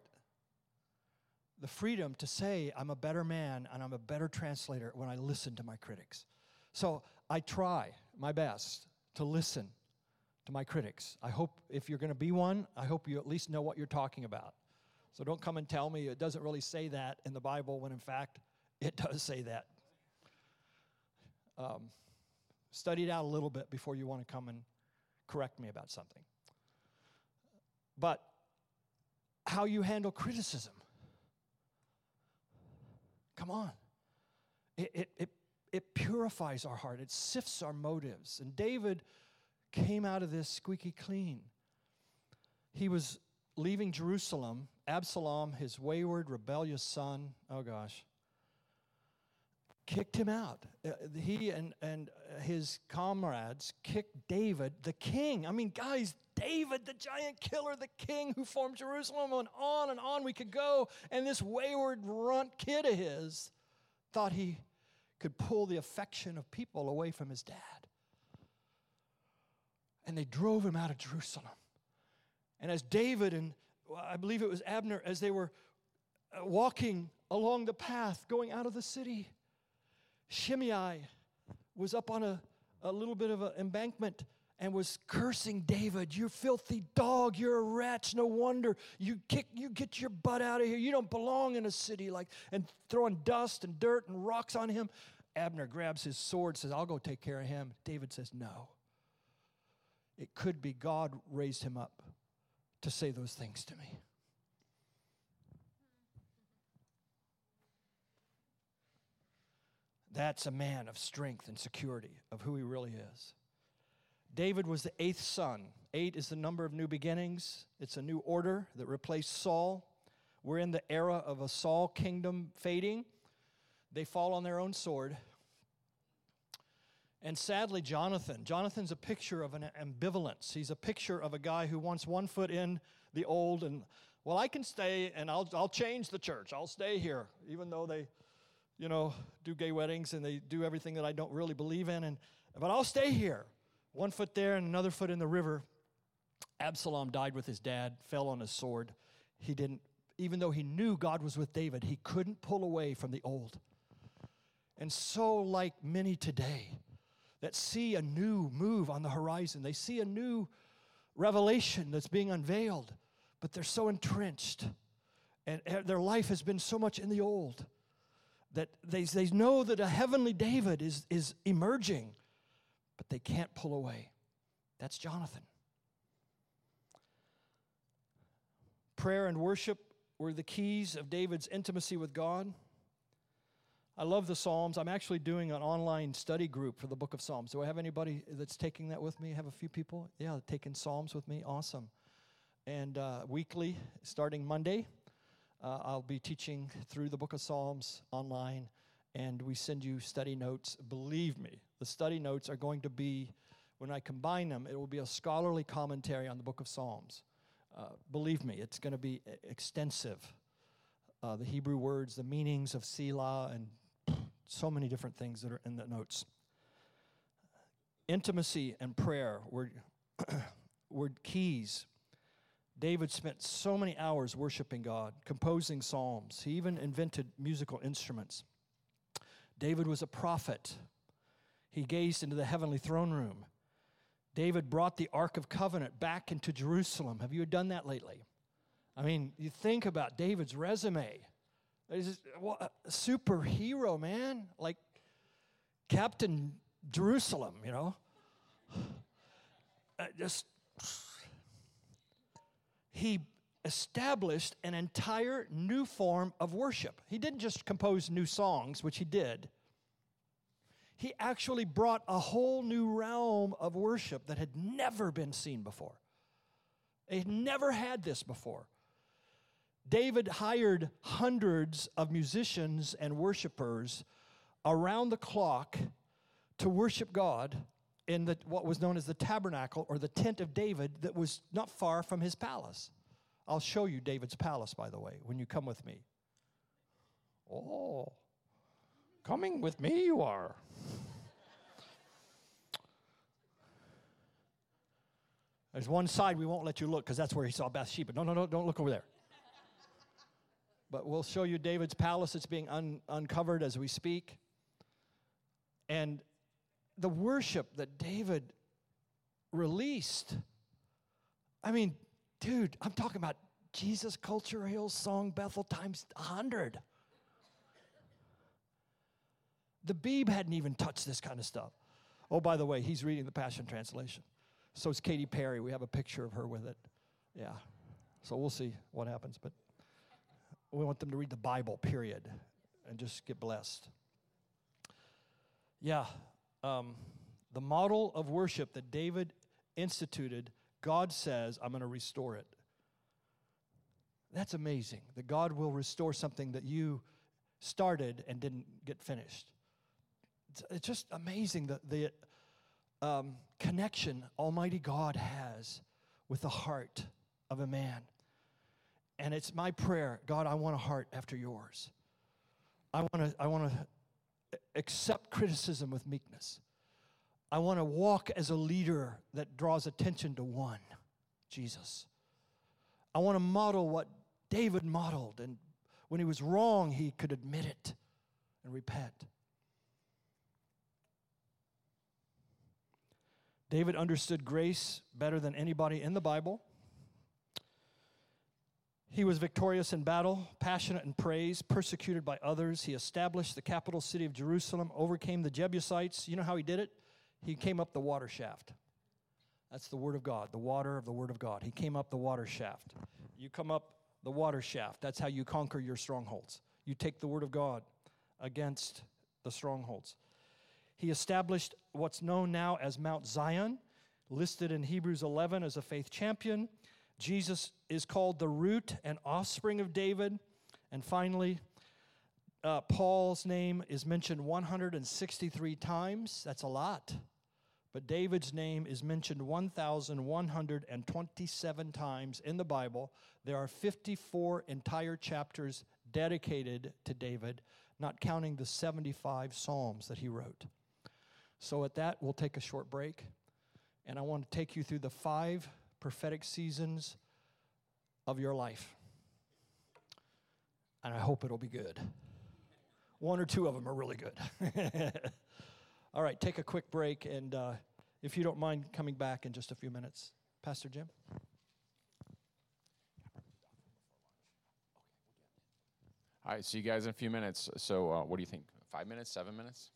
the freedom to say I'm a better man and I'm a better translator when I listen to my critics. So I try my best to listen to my critics. I hope if you're going to be one, I hope you at least know what you're talking about. So don't come and tell me it doesn't really say that in the Bible when in fact it does say that. Um, study it out a little bit before you want to come and correct me about something. But how you handle criticism. Come on. It, it, it, it purifies our heart, it sifts our motives. And David came out of this squeaky clean. He was leaving Jerusalem. Absalom, his wayward, rebellious son, oh gosh, kicked him out. Uh, he and, and his comrades kicked David, the king. I mean, guys, David, the giant killer, the king who formed Jerusalem, and on and on we could go. And this wayward runt kid of his thought he could pull the affection of people away from his dad. And they drove him out of Jerusalem. And as David and I believe it was Abner, as they were uh, walking along the path going out of the city, Shimei was up on a, a little bit of an embankment and was cursing David, you filthy dog, you're a wretch, no wonder you kick you get your butt out of here. You don't belong in a city like and throwing dust and dirt and rocks on him. Abner grabs his sword, says, I'll go take care of him. David says, No. It could be God raised him up to say those things to me. That's a man of strength and security of who he really is. David was the eighth son. Eight is the number of new beginnings, it's a new order that replaced Saul. We're in the era of a Saul kingdom fading. They fall on their own sword. And sadly, Jonathan. Jonathan's a picture of an ambivalence. He's a picture of a guy who wants one foot in the old and, well, I can stay and I'll, I'll change the church. I'll stay here, even though they you know, do gay weddings and they do everything that I don't really believe in. And, but I'll stay here. One foot there and another foot in the river. Absalom died with his dad, fell on his sword. He didn't, even though he knew God was with David, he couldn't pull away from the old. And so, like many today that see a new move on the horizon, they see a new revelation that's being unveiled, but they're so entrenched and their life has been so much in the old that they, they know that a heavenly David is, is emerging, but they can't pull away. That's Jonathan. Prayer and worship were the keys of David's intimacy with God. I love the Psalms. I'm actually doing an online study group for the book of Psalms. Do I have anybody that's taking that with me? I have a few people? Yeah, taking Psalms with me. Awesome. And uh, weekly, starting Monday, uh, I'll be teaching through the book of Psalms online, and we send you study notes. Believe me, the study notes are going to be, when I combine them, it will be a scholarly commentary on the book of Psalms. Uh, believe me, it's going to be extensive. Uh, the Hebrew words, the meanings of Selah, and [SNIFFS] so many different things that are in the notes. Intimacy and prayer were, [CLEARS THROAT] were keys. David spent so many hours worshiping God, composing psalms. He even invented musical instruments. David was a prophet. He gazed into the heavenly throne room. David brought the Ark of Covenant back into Jerusalem. Have you done that lately? I mean, you think about David's resume. He's a superhero, man. Like Captain Jerusalem, you know? [SIGHS] Uh, just, he established an entire new form of worship. He didn't just compose new songs, which he did. He actually brought a whole new realm of worship that had never been seen before. They had never had this before. David hired hundreds of musicians and worshipers around the clock to worship God in the, what was known as the tabernacle or the tent of David that was not far from his palace. I'll show you David's palace, by the way, when you come with me. Oh, coming with me you are. There's one side we won't let you look because that's where he saw Bathsheba. No, no, no, don't look over there. But we'll show you David's palace. It's being un- uncovered as we speak. And the worship that David released. I mean, dude, I'm talking about Jesus Culture Hillsong Bethel times 100. The Bieb hadn't even touched this kind of stuff. Oh, by the way, he's reading the Passion Translation. So is Katy Perry. We have a picture of her with it. Yeah. So we'll see what happens. But we want them to read the Bible, period, and just get blessed. Yeah. Um, the model of worship that David instituted, God says, I'm going to restore it. That's amazing that God will restore something that you started and didn't get finished. It's, it's just amazing the, the um, connection Almighty God has with the heart of a man. And it's my prayer, God, I want a heart after yours. I want to I want to accept criticism with meekness. I want to walk as a leader that draws attention to one, Jesus. I want to model what David modeled and when he was wrong, he could admit it and repent. David understood grace better than anybody in the Bible. He was victorious in battle, passionate in praise, persecuted by others. He established the capital city of Jerusalem, overcame the Jebusites. You know how he did it? He came up the water shaft. That's the word of God, the water of the word of God. He came up the water shaft. You come up the water shaft. That's how you conquer your strongholds. You take the word of God against the strongholds. He established what's known now as Mount Zion, listed in Hebrews 11 as a faith champion. Jesus is called the root and offspring of David. And finally, uh, Paul's name is mentioned 163 times. That's a lot. But David's name is mentioned 1,127 times in the Bible. There are 54 entire chapters dedicated to David, not counting the 75 Psalms that he wrote. So, at that, we'll take a short break. And I want to take you through the five prophetic seasons of your life. and I hope it'll be good. One or two of them are really good. [LAUGHS] All right, take a quick break, and uh, if you don't mind coming back in just a few minutes, Pastor Jim. All right, see you guys in a few minutes. So, uh, what do you think? Five minutes? Seven minutes?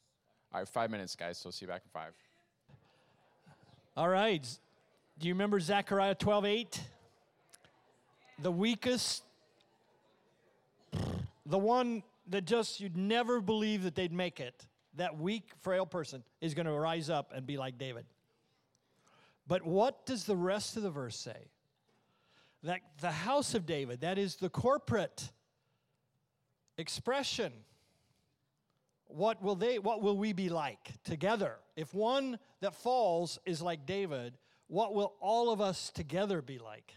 All right, five minutes, guys. So, see you back in five. All right. Do you remember Zechariah 12 8? The weakest, the one that just you'd never believe that they'd make it, that weak, frail person is going to rise up and be like David. But what does the rest of the verse say? That the house of David, that is the corporate expression, what will they what will we be like together? If one that falls is like David, what will all of us together be like?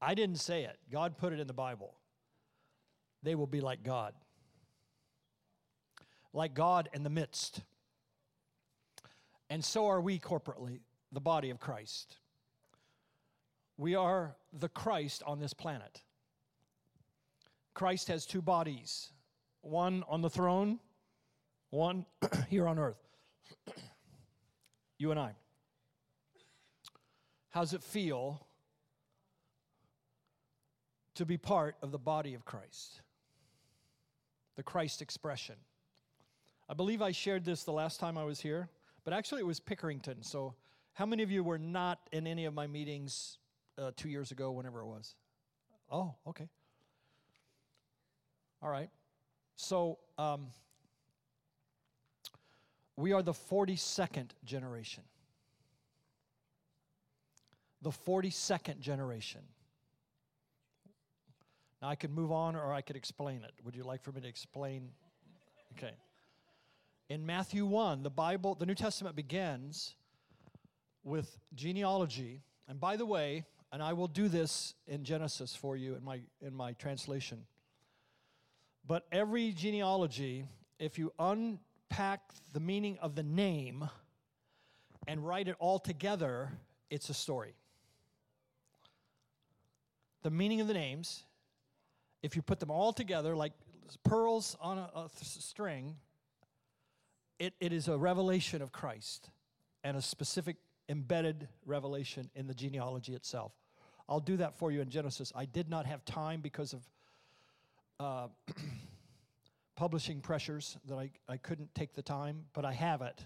I didn't say it. God put it in the Bible. They will be like God. Like God in the midst. And so are we corporately, the body of Christ. We are the Christ on this planet. Christ has two bodies one on the throne, one [CLEARS THROAT] here on earth. [CLEARS THROAT] you and I. How's it feel to be part of the body of Christ? The Christ expression. I believe I shared this the last time I was here, but actually it was Pickerington. So, how many of you were not in any of my meetings uh, two years ago, whenever it was? Oh, okay. All right. So, um, we are the 42nd generation. The 42nd generation. Now, I could move on or I could explain it. Would you like for me to explain? Okay. In Matthew 1, the Bible, the New Testament begins with genealogy. And by the way, and I will do this in Genesis for you in my, in my translation. But every genealogy, if you unpack the meaning of the name and write it all together, it's a story. The meaning of the names, if you put them all together like pearls on a, a string, it, it is a revelation of Christ and a specific embedded revelation in the genealogy itself. I'll do that for you in Genesis. I did not have time because of uh, [CLEARS THROAT] publishing pressures that I, I couldn't take the time, but I have it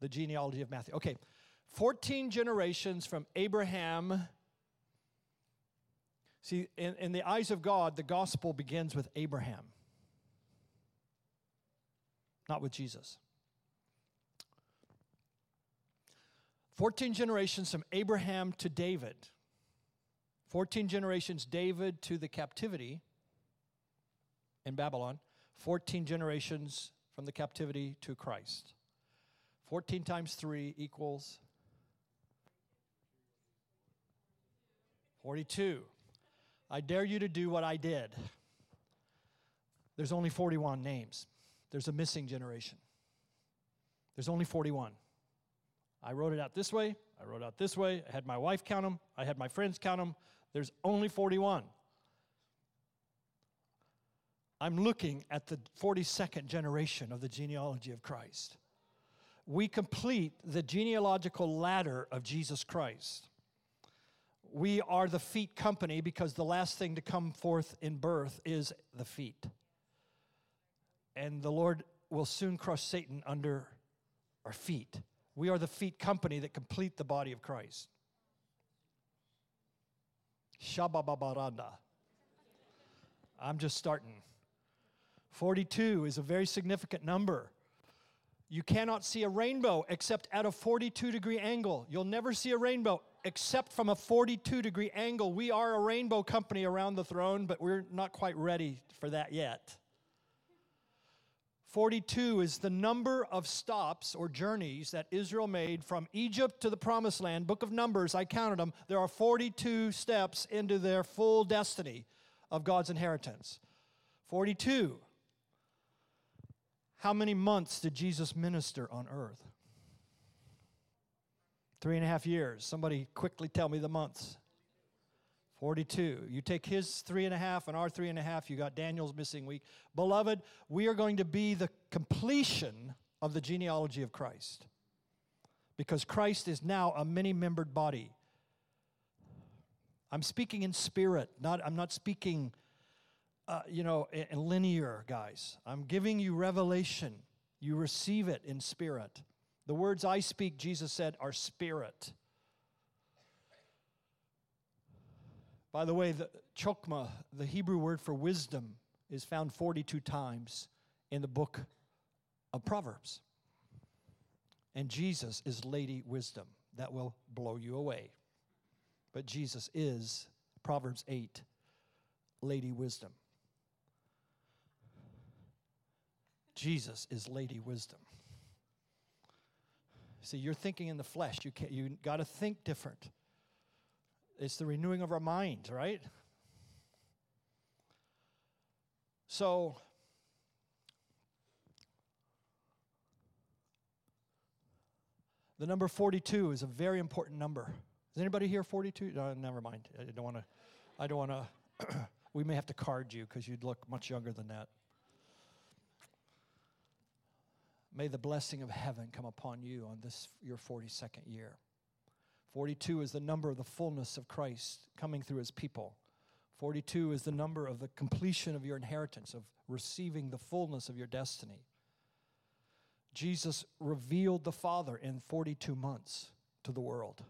the genealogy of Matthew. Okay, 14 generations from Abraham. See, in, in the eyes of God, the gospel begins with Abraham, not with Jesus. 14 generations from Abraham to David. 14 generations David to the captivity in Babylon. 14 generations from the captivity to Christ. 14 times 3 equals 42. I dare you to do what I did. There's only 41 names. There's a missing generation. There's only 41. I wrote it out this way. I wrote it out this way. I had my wife count them. I had my friends count them. There's only 41. I'm looking at the 42nd generation of the genealogy of Christ. We complete the genealogical ladder of Jesus Christ. We are the feet company because the last thing to come forth in birth is the feet. And the Lord will soon crush Satan under our feet. We are the feet company that complete the body of Christ. Shabababaranda. I'm just starting. 42 is a very significant number. You cannot see a rainbow except at a 42 degree angle. You'll never see a rainbow except from a 42 degree angle. We are a rainbow company around the throne, but we're not quite ready for that yet. 42 is the number of stops or journeys that Israel made from Egypt to the promised land. Book of Numbers, I counted them. There are 42 steps into their full destiny of God's inheritance. 42. How many months did Jesus minister on earth? Three and a half years. Somebody quickly tell me the months. 42. You take his three and a half and our three and a half, you got Daniel's missing week. Beloved, we are going to be the completion of the genealogy of Christ because Christ is now a many membered body. I'm speaking in spirit, not, I'm not speaking, uh, you know, in linear, guys. I'm giving you revelation. You receive it in spirit. The words I speak, Jesus said, are spirit. By the way, the chokmah, the Hebrew word for wisdom, is found 42 times in the book of Proverbs. And Jesus is Lady Wisdom. That will blow you away. But Jesus is, Proverbs 8, Lady Wisdom. Jesus is Lady Wisdom. See, you're thinking in the flesh. You, can't, you got to think different. It's the renewing of our mind, right? So, the number 42 is a very important number. Is anybody here 42? No, never mind. I don't want to. I don't want [CLEARS THROAT] to. we may have to card you because you'd look much younger than that. May the blessing of heaven come upon you on this your 42nd year. 42 is the number of the fullness of Christ coming through his people. 42 is the number of the completion of your inheritance, of receiving the fullness of your destiny. Jesus revealed the Father in 42 months to the world.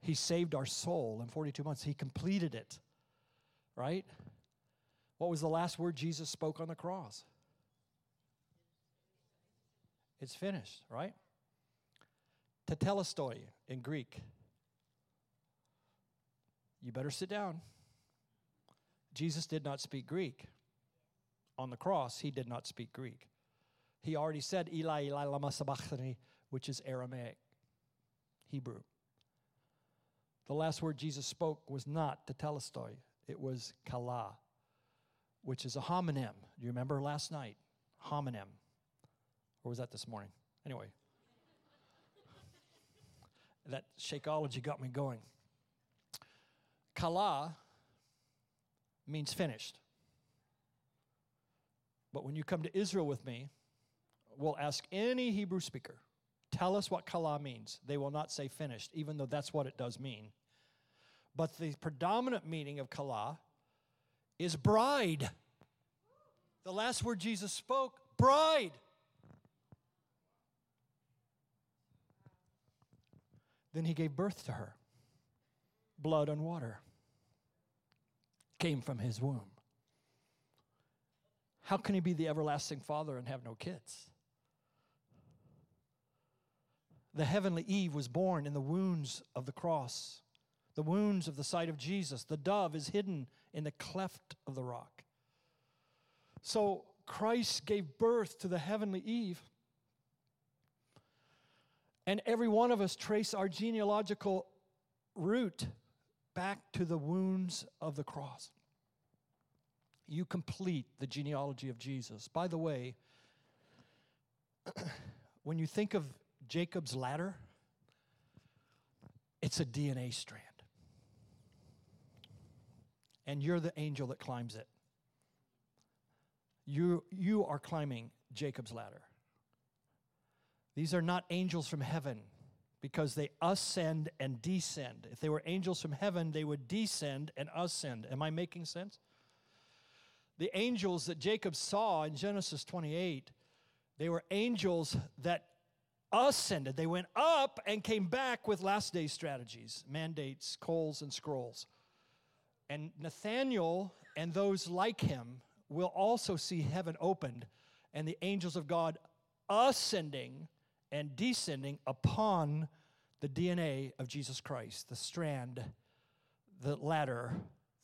He saved our soul in 42 months. He completed it, right? What was the last word Jesus spoke on the cross? It's finished, right? Tetelestai in Greek. You better sit down. Jesus did not speak Greek. On the cross, he did not speak Greek. He already said, Eli, Eli, lama sabachthani, which is Aramaic, Hebrew. The last word Jesus spoke was not tetelestai, it was kala, which is a homonym. Do you remember last night? Homonym. Or was that this morning? Anyway, that Shakeology got me going. Kala means finished. But when you come to Israel with me, we'll ask any Hebrew speaker, tell us what kala means. They will not say finished, even though that's what it does mean. But the predominant meaning of kala is bride. The last word Jesus spoke, bride. Then he gave birth to her. Blood and water came from his womb. How can he be the everlasting father and have no kids? The heavenly Eve was born in the wounds of the cross, the wounds of the side of Jesus. The dove is hidden in the cleft of the rock. So Christ gave birth to the heavenly Eve and every one of us trace our genealogical root back to the wounds of the cross. You complete the genealogy of Jesus. By the way, [CLEARS THROAT] when you think of Jacob's ladder, it's a DNA strand. And you're the angel that climbs it. You, you are climbing Jacob's ladder. These are not angels from heaven because they ascend and descend. If they were angels from heaven, they would descend and ascend. Am I making sense? The angels that Jacob saw in Genesis 28, they were angels that ascended. They went up and came back with last day strategies, mandates, coals, and scrolls. And Nathaniel and those like him will also see heaven opened and the angels of God ascending and descending upon the DNA of Jesus Christ, the strand, the ladder,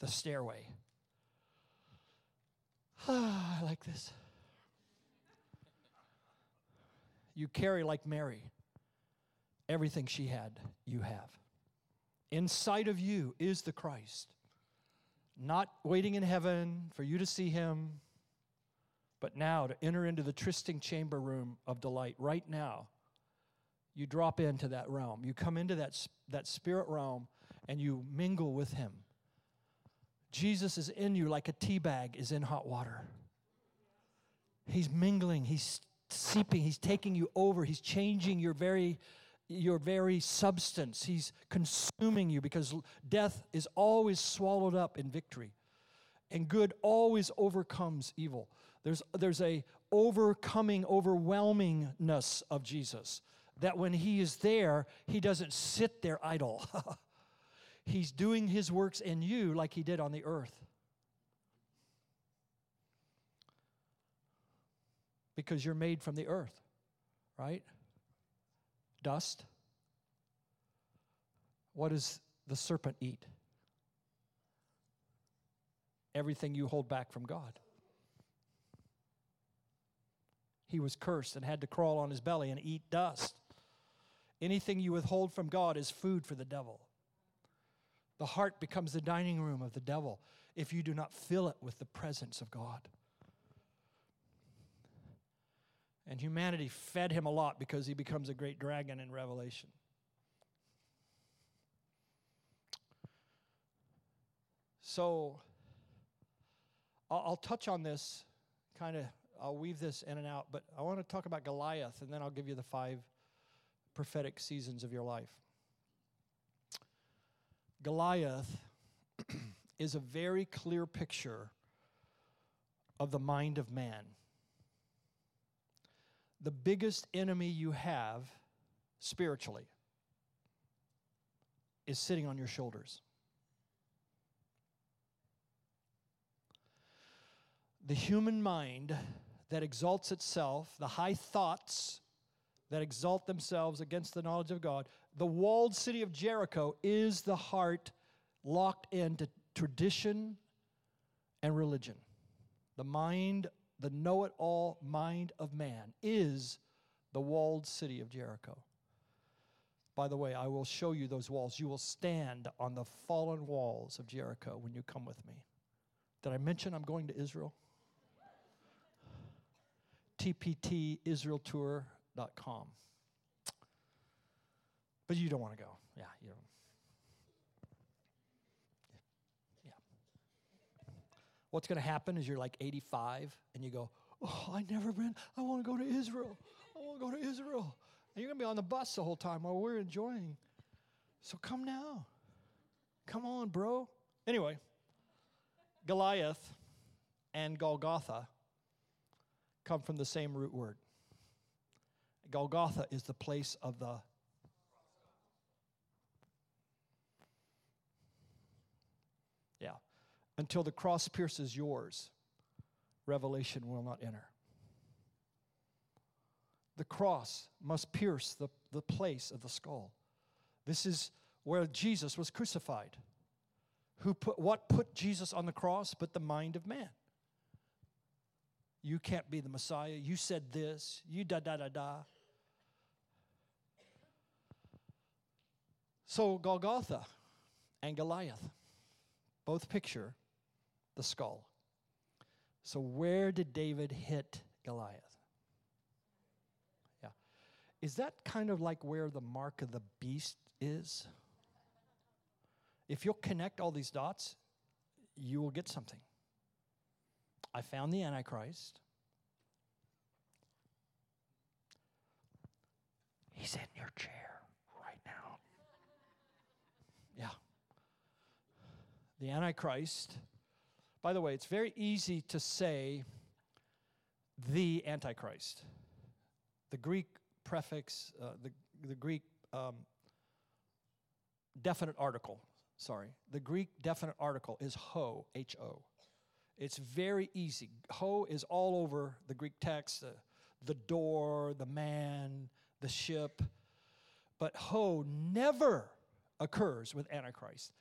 the stairway. Ah, [SIGHS] I like this. You carry like Mary. Everything she had, you have. Inside of you is the Christ. Not waiting in heaven for you to see him, but now to enter into the trysting chamber room of delight right now You drop into that realm. You come into that, that spirit realm and you mingle with him. Jesus is in you like a tea bag is in hot water. He's mingling, he's seeping, he's taking you over, he's changing your very your very substance. He's consuming you because death is always swallowed up in victory. And good always overcomes evil. There's there's a overcoming overwhelmingness of Jesus that when he is there, he doesn't sit there idle. [LAUGHS] He's doing his works in you like he did on the earth. Because you're made from the earth, right? Dust. What does the serpent eat? Everything you hold back from God. He was cursed and had to crawl on his belly and eat dust. Anything you withhold from God is food for the devil. The heart becomes the dining room of the devil if you do not fill it with the presence of God. And humanity fed him a lot because he becomes a great dragon in Revelation. So I'll, touch on this kind of, I'll weave this in and out, but I want to talk about Goliath and then I'll give you the five prophetic seasons of your life. Goliath [CLEARS THROAT] is a very clear picture of the mind of man. The biggest enemy you have spiritually is sitting on your shoulders. The human mind that exalts itself, the high thoughts that exalt themselves against the knowledge of God, the walled city of Jericho is the heart locked into tradition and religion. The mind, the know it all mind of man is the walled city of Jericho. By the way, I will show you those walls. You will stand on the fallen walls of Jericho when you come with me. Did I mention I'm going to Israel? tptisraeltour.com. But you don't want to go. Yeah, you don't. Yeah. What's going to happen is you're like 85 and you go, Oh, I never been. I want to go to Israel. I want to go to Israel. And you're going to be on the bus the whole time while we're enjoying. So come now. Come on, bro. Anyway, Goliath and Golgotha come from the same root word. Golgotha is the place of the Yeah. Until the cross pierces yours, revelation will not enter. The cross must pierce the, the place of the skull. This is where Jesus was crucified. Who put what put Jesus on the cross but the mind of man? You can't be the Messiah. You said this. You da da da da. So Golgotha and Goliath both picture the skull. So where did David hit Goliath? Yeah. Is that kind of like where the mark of the beast is? If you'll connect all these dots, you will get something. I found the Antichrist. He's in your chair right now. Yeah. The Antichrist. By the way, it's very easy to say the Antichrist. The Greek prefix, uh, the, the Greek um, definite article, sorry, the Greek definite article is ho, H O. It's very easy. Ho is all over the Greek text, the, door, the man, the ship. But ho never occurs with Antichrist.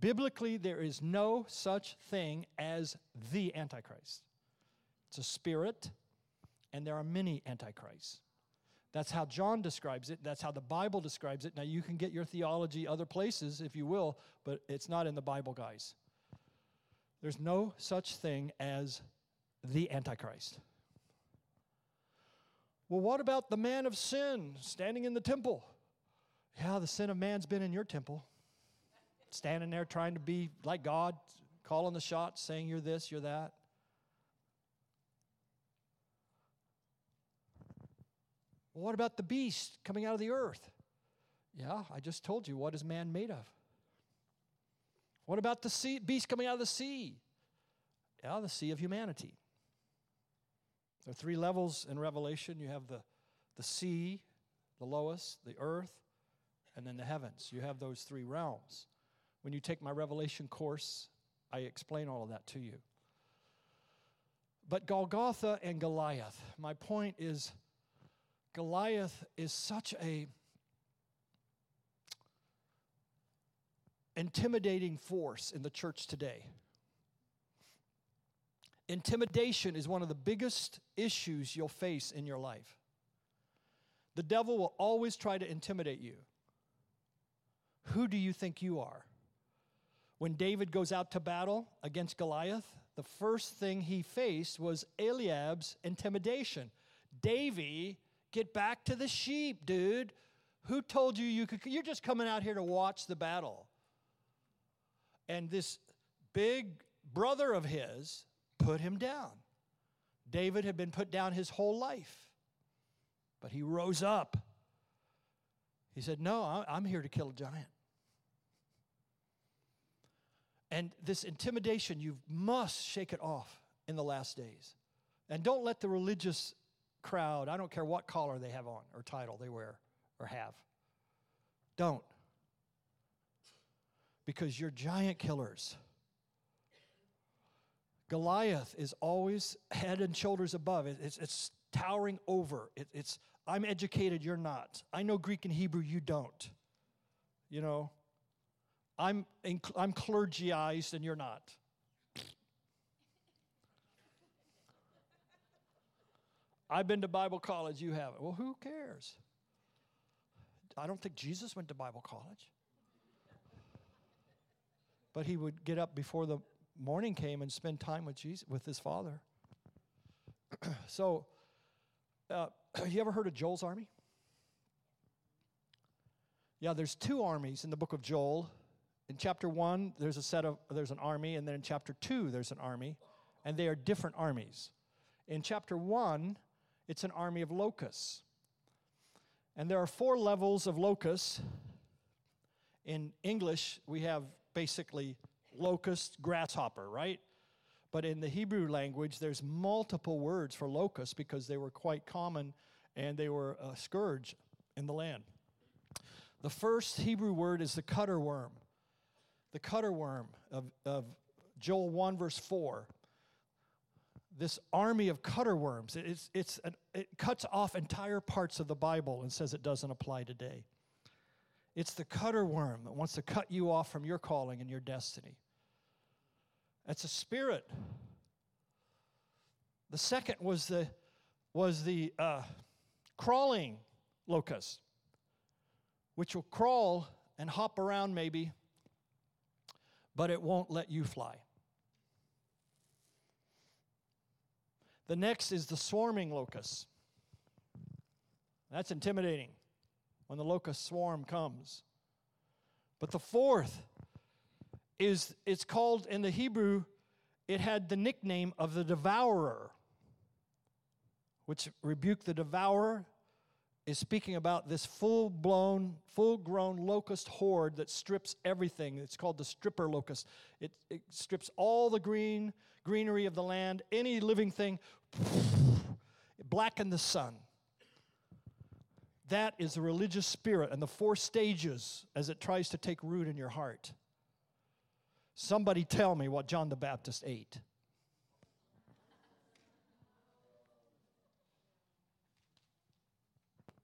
Biblically, there is no such thing as the Antichrist. It's a spirit, and there are many Antichrists. That's how John describes it. That's how the Bible describes it. Now, you can get your theology other places if you will, but it's not in the Bible, guys. There's no such thing as the Antichrist. Well, what about the man of sin standing in the temple? Yeah, the sin of man's been in your temple. Standing there trying to be like God, calling the shots, saying you're this, you're that. Well, what about the beast coming out of the earth? Yeah, I just told you what is man made of. What about the sea, beast coming out of the sea? Yeah, the sea of humanity. There are three levels in Revelation. You have the, the sea, the lowest, the earth, and then the heavens. You have those three realms. When you take my Revelation course, I explain all of that to you. But Golgotha and Goliath, my point is Goliath is such a intimidating force in the church today. Intimidation is one of the biggest issues you'll face in your life. The devil will always try to intimidate you. Who do you think you are? When David goes out to battle against Goliath, the first thing he faced was Eliab's intimidation. Davy, get back to the sheep, dude. Who told you you could? You're just coming out here to watch the battle. And this big brother of his put him down. David had been put down his whole life, but he rose up. He said, No, I'm here to kill a giant. And this intimidation, you must shake it off in the last days. And don't let the religious crowd, I don't care what collar they have on or title they wear or have, don't. Because you're giant killers. Goliath is always head and shoulders above. It's, it's towering over. It, it's, I'm educated, you're not. I know Greek and Hebrew, you don't. You know, I'm, I'm clergyized and you're not. I've been to Bible college, you haven't. Well, who cares? I don't think Jesus went to Bible college. But he would get up before the morning came and spend time with Jesus, with his father. [CLEARS THROAT] so, uh, [CLEARS THROAT] you ever heard of Joel's army? Yeah, there's two armies in the book of Joel. In chapter one, there's a set of there's an army, and then in chapter two, there's an army, and they are different armies. In chapter one, it's an army of locusts. And there are four levels of locusts. In English, we have basically locust, grasshopper, right? But in the Hebrew language, there's multiple words for locust because they were quite common and they were a scourge in the land. The first Hebrew word is the cutter worm. The cutter worm of, of Joel 1, verse 4. This army of cutter worms, it's, it's an, it cuts off entire parts of the Bible and says it doesn't apply today. It's the cutter worm that wants to cut you off from your calling and your destiny. That's a spirit. The second was the, was the uh, crawling locust, which will crawl and hop around maybe, but it won't let you fly. The next is the swarming locust. That's intimidating when the locust swarm comes. But the fourth is it's called in the Hebrew, it had the nickname of the devourer, which rebuke the devourer is speaking about this full blown, full grown locust horde that strips everything. It's called the stripper locust. It, it strips all the green, greenery of the land, any living thing, [LAUGHS] blacken the sun. That is the religious spirit and the four stages as it tries to take root in your heart. Somebody tell me what John the Baptist ate.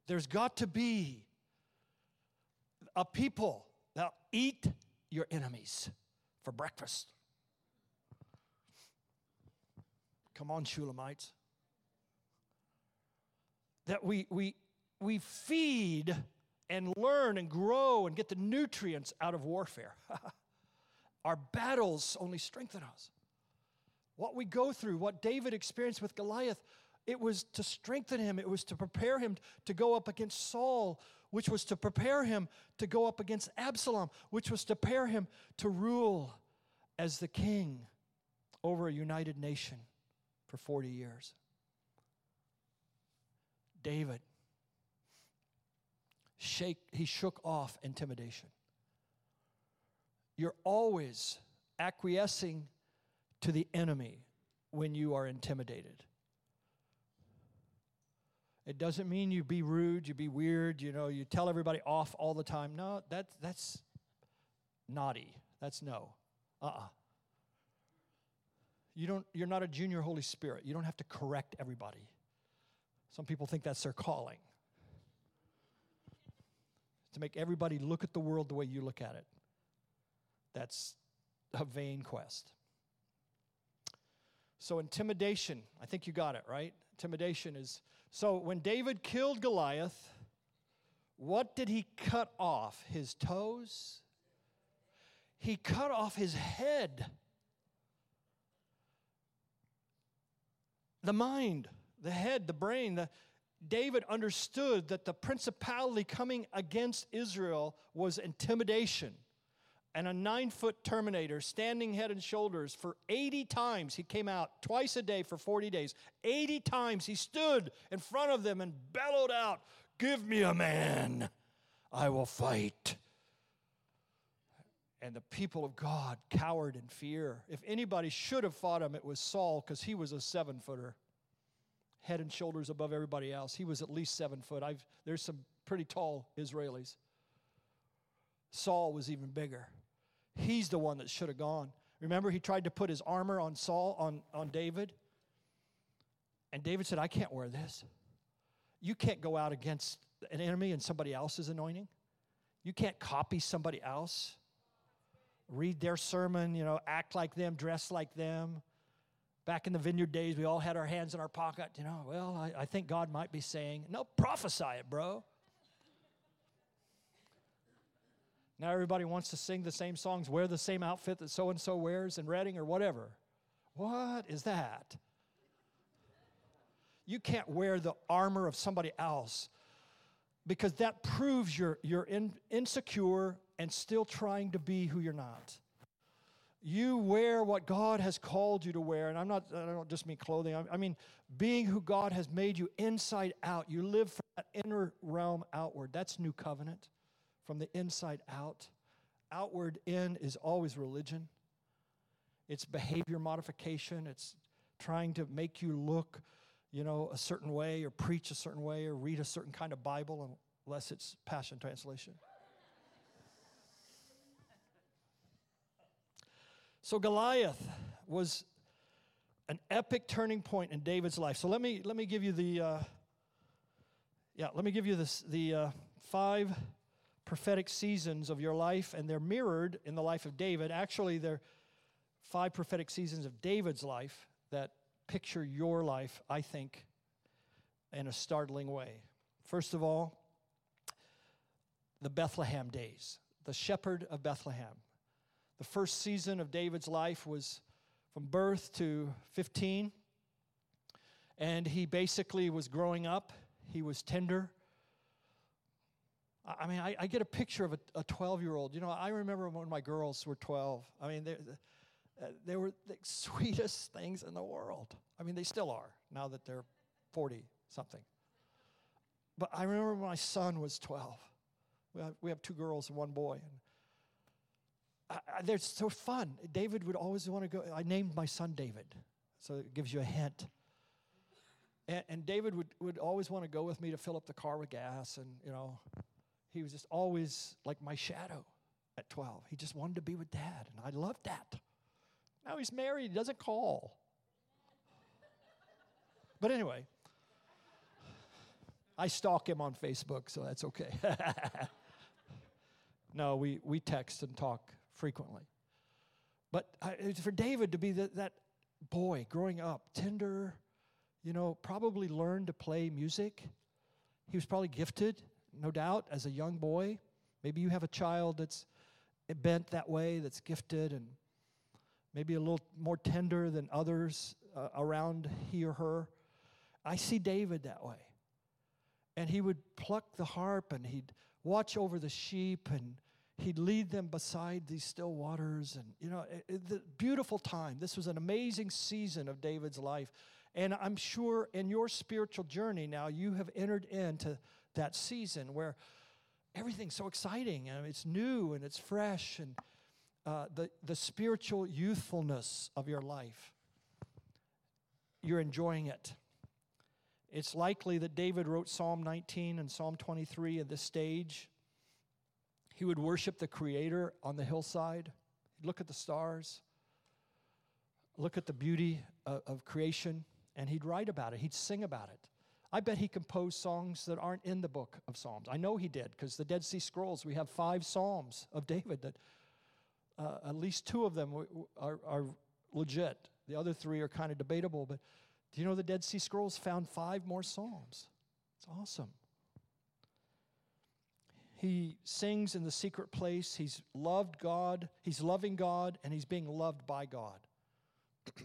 There's got to be a people that eat your enemies for breakfast. Come on, Shulamites. That we, we we feed and learn and grow and get the nutrients out of warfare. [LAUGHS] Our battles only strengthen us. What we go through, what David experienced with Goliath, It was to strengthen him, it was to prepare him to go up against Saul, which was to prepare him to go up against Absalom, which was to prepare him to rule as the king over a united nation for 40 years. David, shake, he shook off intimidation. You're always acquiescing to the enemy when you are intimidated. It doesn't mean you be rude, you be weird, you know, you tell everybody off all the time. No, that, that's naughty. That's no. Uh-uh. You don't, you're not a junior Holy Spirit. You don't have to correct everybody. Some people think that's their calling. To make everybody look at the world the way you look at it. That's a vain quest. So, intimidation, I think you got it, right? Intimidation is so when David killed Goliath, what did he cut off? His toes? He cut off his head. The mind, the head, the brain, the, David understood that the principality coming against Israel was intimidation and a nine foot Terminator standing head and shoulders for 80 times. He came out twice a day for 40 days. 80 times he stood in front of them and bellowed out, Give me a man, I will fight. And the people of God cowered in fear. If anybody should have fought him, it was Saul because he was a seven footer, head and shoulders above everybody else. He was at least seven foot. I've, there's some pretty tall Israelis. Saul was even bigger. He's the one that should have gone. Remember, he tried to put his armor on Saul, on, on David. And David said, I can't wear this. You can't go out against an enemy and somebody else's anointing. You can't copy somebody else. Read their sermon, you know, act like them, dress like them. Back in the vineyard days, we all had our hands in our pocket. You know, well, I, I think God might be saying, no, prophesy it, bro. Now everybody wants to sing the same songs, wear the same outfit that so and so wears in Redding or whatever. What is that? You can't wear the armor of somebody else because that proves you're, you're in, insecure and still trying to be who you're not. You wear what God has called you to wear, and I'm not, I don't just mean clothing, I mean being who God has made you inside out. You live from that inner realm outward. That's new covenant from the inside out. Outward in is always religion, it's behavior modification, it's trying to make you look, you know, a certain way or preach a certain way or read a certain kind of Bible, unless it's Passion Translation. So Goliath was an epic turning point in David's life. So let me let me give you the uh, yeah let me give you this the uh, five prophetic seasons of your life, and they're mirrored in the life of David. Actually, they're five prophetic seasons of David's life that picture your life, I think, in a startling way. First of all, the Bethlehem days, the shepherd of Bethlehem. The first season of David's life was from birth to 15, and he basically was growing up. He was tender. I mean, I, I get a picture of a 12 year old. You know, I remember when my girls were 12. I mean, they, uh, they were the sweetest [LAUGHS] things in the world. I mean, they still are now that they're 40 something. But I remember when my son was 12. We have, we have two girls and one boy. And I, they're so fun. David would always want to go. I named my son David, so it gives you a hint. And, and David would, would always want to go with me to fill up the car with gas and, you know, he was just always like my shadow at 12. He just wanted to be with dad, and I loved that. Now he's married, he doesn't call. But anyway, I stalk him on Facebook, so that's okay. [LAUGHS] no, we, we text and talk frequently. But I, for David to be the, that boy growing up, tender, you know, probably learned to play music. He was probably gifted no doubt, as a young boy. Maybe you have a child that's bent that way, that's gifted, and maybe a little more tender than others uh, around he or her. I see David that way. And he would pluck the harp and he'd watch over the sheep and he'd lead them beside these still waters. And, you know, it, it, the beautiful time. This was an amazing season of David's life. And I'm sure in your spiritual journey now, you have entered into that season where everything's so exciting and it's new and it's fresh and uh, the, the spiritual youthfulness of your life. You're enjoying it. It's likely that David wrote Psalm 19 and Psalm 23 at this stage. He would worship the Creator on the hillside, He'd look at the stars, look at the beauty of, of creation, and he'd write about it, he'd sing about it. I bet he composed songs that aren't in the book of Psalms. I know he did because the Dead Sea Scrolls, we have five Psalms of David that uh, at least two of them are, are legit. The other three are kind of debatable, but do you know the Dead Sea Scrolls found five more Psalms? It's awesome. He sings in the secret place. He's loved God, he's loving God, and he's being loved by God. [CLEARS THROAT]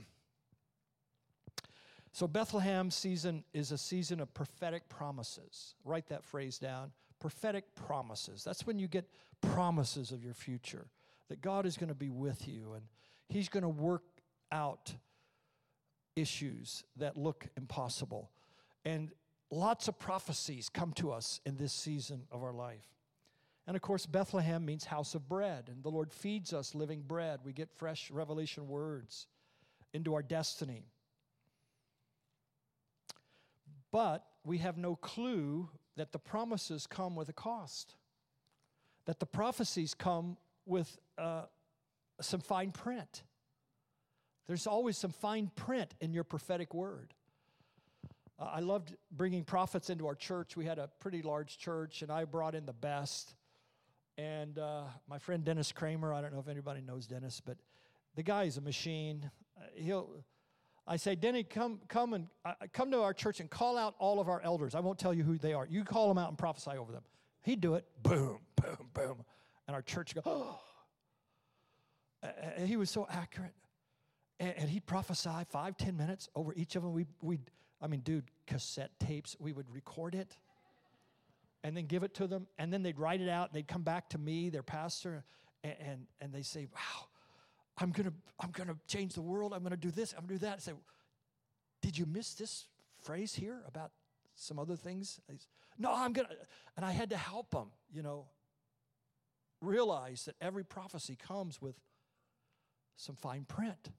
so, Bethlehem season is a season of prophetic promises. Write that phrase down prophetic promises. That's when you get promises of your future that God is going to be with you and He's going to work out issues that look impossible. And lots of prophecies come to us in this season of our life. And of course, Bethlehem means house of bread, and the Lord feeds us living bread. We get fresh revelation words into our destiny. But we have no clue that the promises come with a cost, that the prophecies come with uh, some fine print. There's always some fine print in your prophetic word. Uh, I loved bringing prophets into our church. We had a pretty large church, and I brought in the best. And uh, my friend Dennis Cramer, I don't know if anybody knows Dennis, but the guy is a machine. Uh, he'll, I say, Denny, come, come and uh, come to our church and call out all of our elders. I won't tell you who they are. You call them out and prophesy over them. He'd do it. Boom, boom, boom and our church go, [GASPS] oh. And he was so accurate. And, and he'd prophesy five, ten minutes over each of them. We, we'd, I mean, dude, cassette tapes, we would record it and then give it to them. And then they'd write it out and they'd come back to me, their pastor, and, and, and they say, wow, I'm gonna, I'm gonna change the world. I'm gonna do this, I'm gonna do that. I say, did you miss this phrase here about some other things? no, I'm gonna, and I had to help them, you know realize that every prophecy comes with some fine print.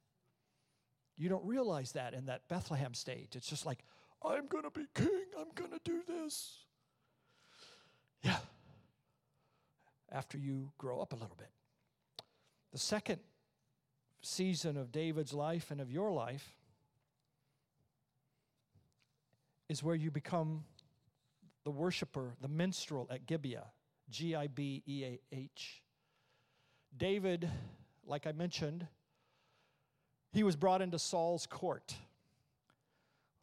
You don't realize that in that Bethlehem stage. It's just like, I'm going to be king, I'm going to do this. Yeah. After you grow up a little bit. The second season of David's life and of your life is where you become the worshiper, the minstrel at Gibeah. G I B E A H. David, like I mentioned, he was brought into Saul's court.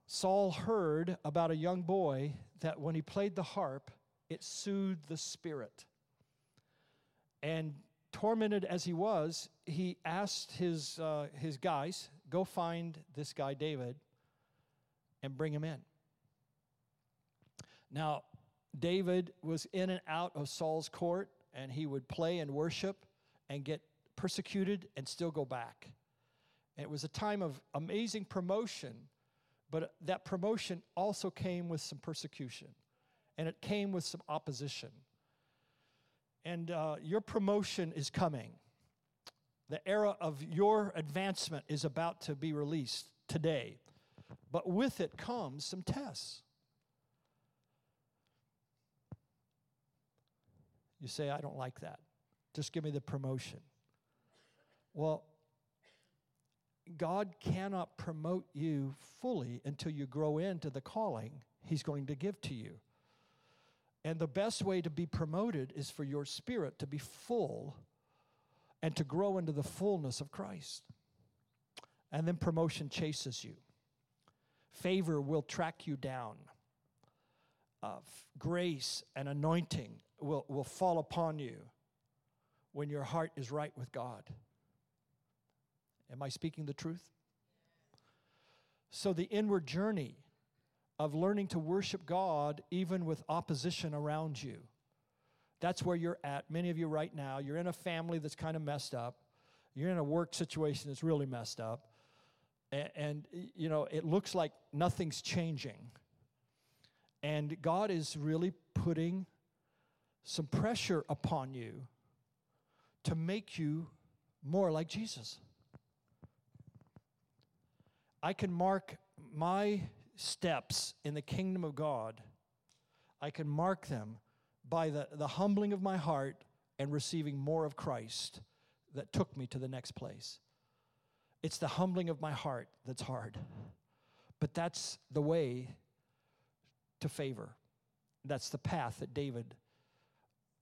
Saul heard about a young boy that when he played the harp, it soothed the spirit. And tormented as he was, he asked his, uh, his guys, go find this guy, David, and bring him in. Now, David was in and out of Saul's court, and he would play and worship and get persecuted and still go back. And it was a time of amazing promotion, but that promotion also came with some persecution, and it came with some opposition. And uh, your promotion is coming. The era of your advancement is about to be released today. But with it comes some tests. You say, I don't like that. Just give me the promotion. Well, God cannot promote you fully until you grow into the calling He's going to give to you. And the best way to be promoted is for your spirit to be full and to grow into the fullness of Christ. And then promotion chases you. Favor will track you down. Uh, grace and anointing will, will fall upon you when your heart is right with God. Am I speaking the truth? So, the inward journey of learning to worship God even with opposition around you. That's where you're at. Many of you right now, you're in a family that's kind of messed up. You're in a work situation that's really messed up. And, and, you know, it looks like nothing's changing. And God is really putting some pressure upon you to make you more like Jesus. I can mark my steps in the kingdom of God, I can mark them by the, the humbling of my heart and receiving more of Christ that took me to the next place. It's the humbling of my heart that's hard. But that's the way to favor. That's the path that David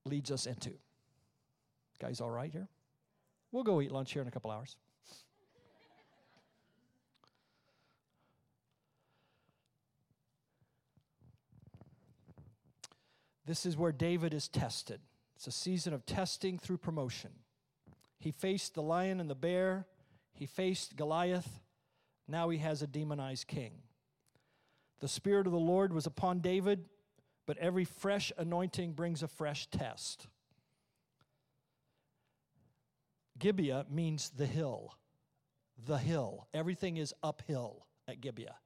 leads us into. Guys, all right here? We'll go eat lunch here in a couple hours. This is where David is tested. It's a season of testing through promotion. He faced the lion and the bear, he faced Goliath. Now he has a demonized king. The Spirit of the Lord was upon David, but every fresh anointing brings a fresh test. Gibeah means the hill. The hill. Everything is uphill at Gibeah.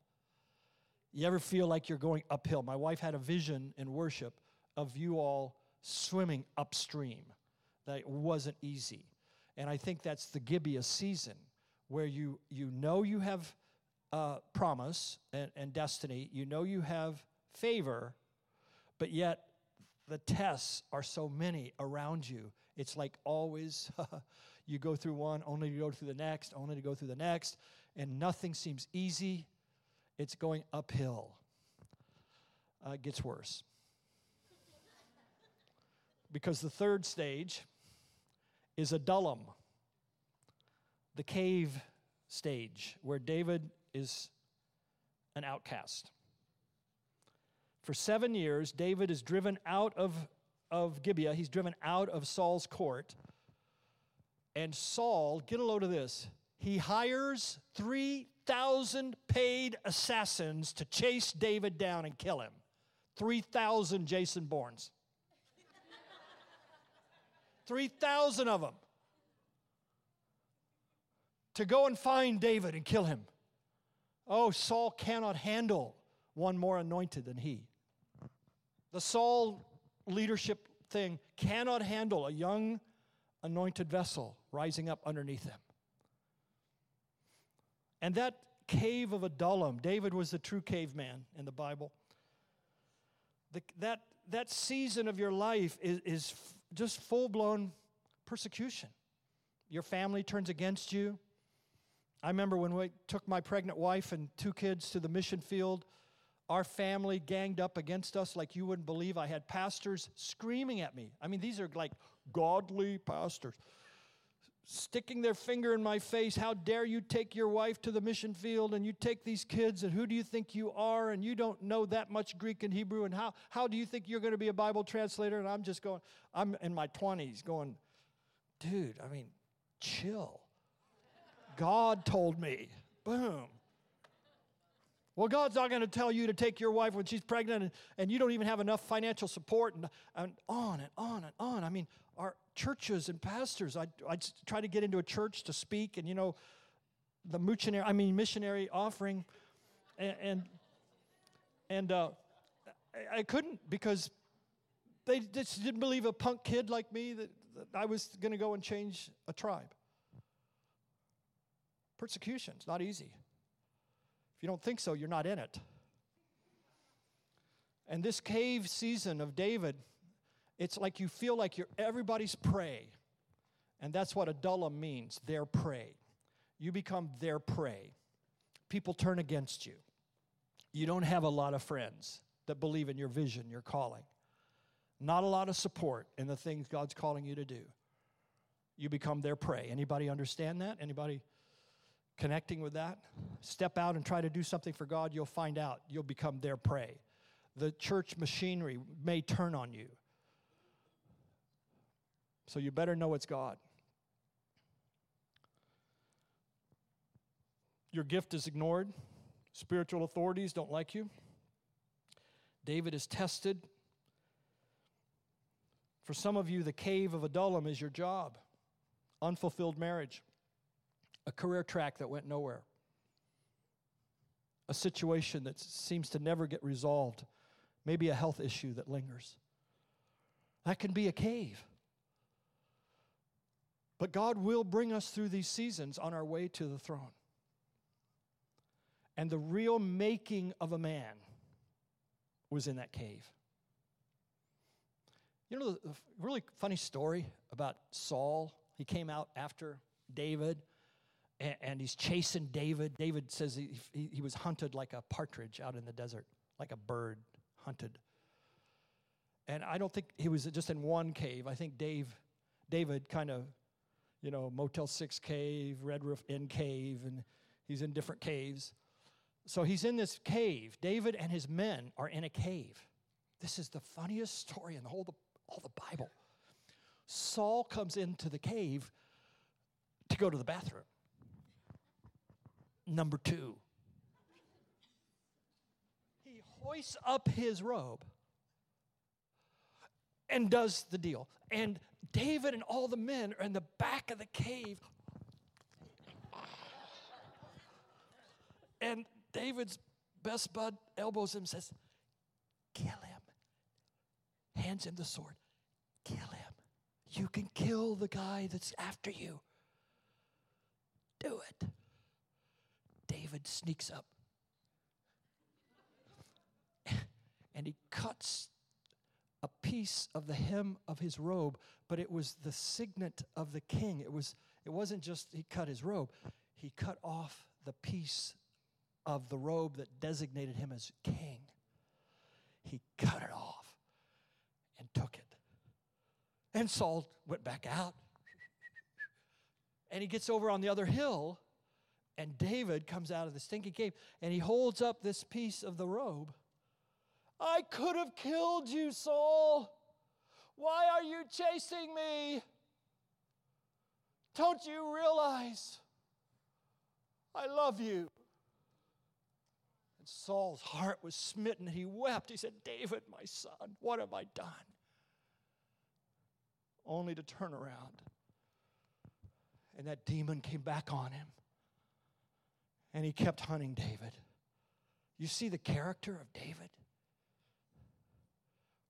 You ever feel like you're going uphill? My wife had a vision in worship of you all swimming upstream. That wasn't easy. And I think that's the Gibeah season where you, you know you have uh, promise and, and destiny, you know you have favor, but yet the tests are so many around you. It's like always [LAUGHS] you go through one, only to go through the next, only to go through the next, and nothing seems easy. It's going uphill. Uh, it gets worse because the third stage is Adullam, the cave stage, where David is an outcast. For seven years, David is driven out of, of Gibeah. He's driven out of Saul's court. And Saul, get a load of this, he hires 3,000 paid assassins to chase David down and kill him. 3,000 Jason Bournes. 3,000 of them to go and find David and kill him. Oh, Saul cannot handle one more anointed than he. The Saul leadership thing cannot handle a young anointed vessel rising up underneath him. And that cave of Adullam, David was the true caveman in the Bible. The, that, that season of your life is, is just full blown persecution. Your family turns against you. I remember when we took my pregnant wife and two kids to the mission field, our family ganged up against us like you wouldn't believe. I had pastors screaming at me. I mean, these are like godly pastors sticking their finger in my face. How dare you take your wife to the mission field and you take these kids and who do you think you are and you don't know that much Greek and Hebrew and how, how do you think you're going to be a Bible translator? And I'm just going, I'm in my 20s going, dude, I mean, chill. God told me. Boom. Well, God's not going to tell you to take your wife when she's pregnant and, and you don't even have enough financial support and, and on and on and on. I mean, churches and pastors, I, I try to get into a church to speak and, you know, the missionary, I mean, missionary offering. And, and, and uh, I, I couldn't because they just didn't believe a punk kid like me that, that I was going to go and change a tribe. Persecution, it's not easy. If you don't think so, you're not in it. And this cave season of David, it's like you feel like you're everybody's prey. And that's what Adullam means their prey. You become their prey. People turn against you. You don't have a lot of friends that believe in your vision, your calling. Not a lot of support in the things God's calling you to do. You become their prey. Anybody understand that? Anybody connecting with that. Step out and try to do something for God, you'll find out you'll become their prey. The church machinery may turn on you. So you better know it's God. Your gift is ignored. Spiritual authorities don't like you. David is tested. For some of you, the cave of Adullam is your job, unfulfilled marriage, a career track that went nowhere, a situation that seems to never get resolved, maybe a health issue that lingers. That can be a cave. But God will bring us through these seasons on our way to the throne. And the real making of a man was in that cave. You know, the really funny story about Saul? He came out after David and, and he's chasing David. David says he, he, he was hunted like a partridge out in the desert, like a bird hunted. And I don't think he was just in one cave. I think Dave, David kind of you know, Motel 6 cave, Red Roof Inn cave, and he's in different caves. So he's in this cave. David and his men are in a cave. This is the funniest story in the whole all the Bible. Saul comes into the cave to go to the bathroom. Number two, he hoists up his robe and does the deal. And David and all the men are in the back of the cave. And David's best bud elbows him and says, Kill him. Hands him the sword. Kill him. You can kill the guy that's after you. Do it. David sneaks up [LAUGHS] and he cuts a piece of the hem of his robe, but it was the signet of the king. It was it wasn't just he cut his robe, he cut off the piece of the robe that designated him as king. He cut it off and took it. And Saul went back out. And he gets over on the other hill, and David comes out of the stinky cave and he holds up this piece of the robe I could have killed you, Saul. Why are you chasing me? Don't you realize I love you? And Saul's heart was smitten. And he wept. He said, David, my son, what have I done? Only to turn around. And that demon came back on him. And he kept hunting David. You see the character of David?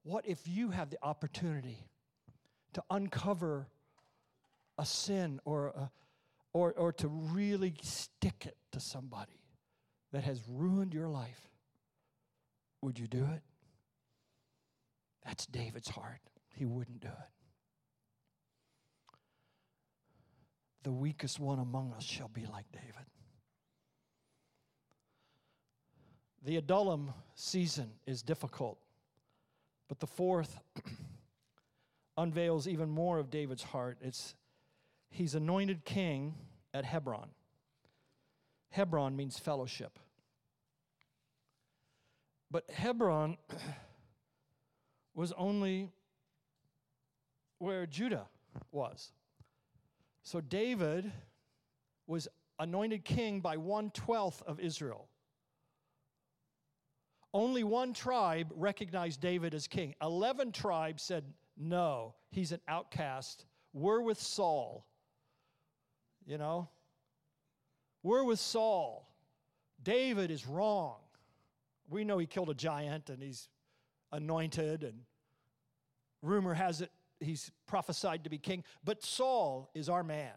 What if you have the opportunity to uncover a sin or, a, or, or to really stick it to somebody that has ruined your life? Would you do it? That's David's heart. He wouldn't do it. The weakest one among us shall be like David. The Adullam season is difficult. But the fourth [CLEARS THROAT] unveils even more of David's heart. It's he's anointed king at Hebron. Hebron means fellowship. But Hebron [CLEARS THROAT] was only where Judah was. So David was anointed king by one twelfth of Israel. Only one tribe recognized David as king. Eleven tribes said, no, he's an outcast. We're with Saul. You know? We're with Saul. David is wrong. We know he killed a giant and he's anointed, and rumor has it he's prophesied to be king. But Saul is our man.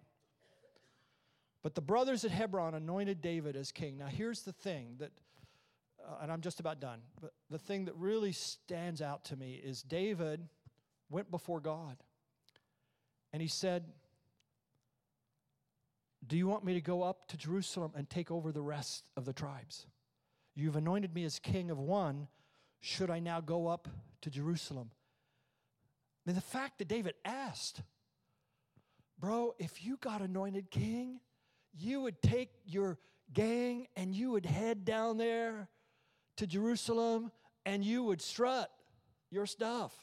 But the brothers at Hebron anointed David as king. Now, here's the thing that uh, and I'm just about done, but the thing that really stands out to me is David went before God and he said, Do you want me to go up to Jerusalem and take over the rest of the tribes? You've anointed me as king of one. Should I now go up to Jerusalem? I mean, the fact that David asked, Bro, if you got anointed king, you would take your gang and you would head down there to Jerusalem and you would strut your stuff.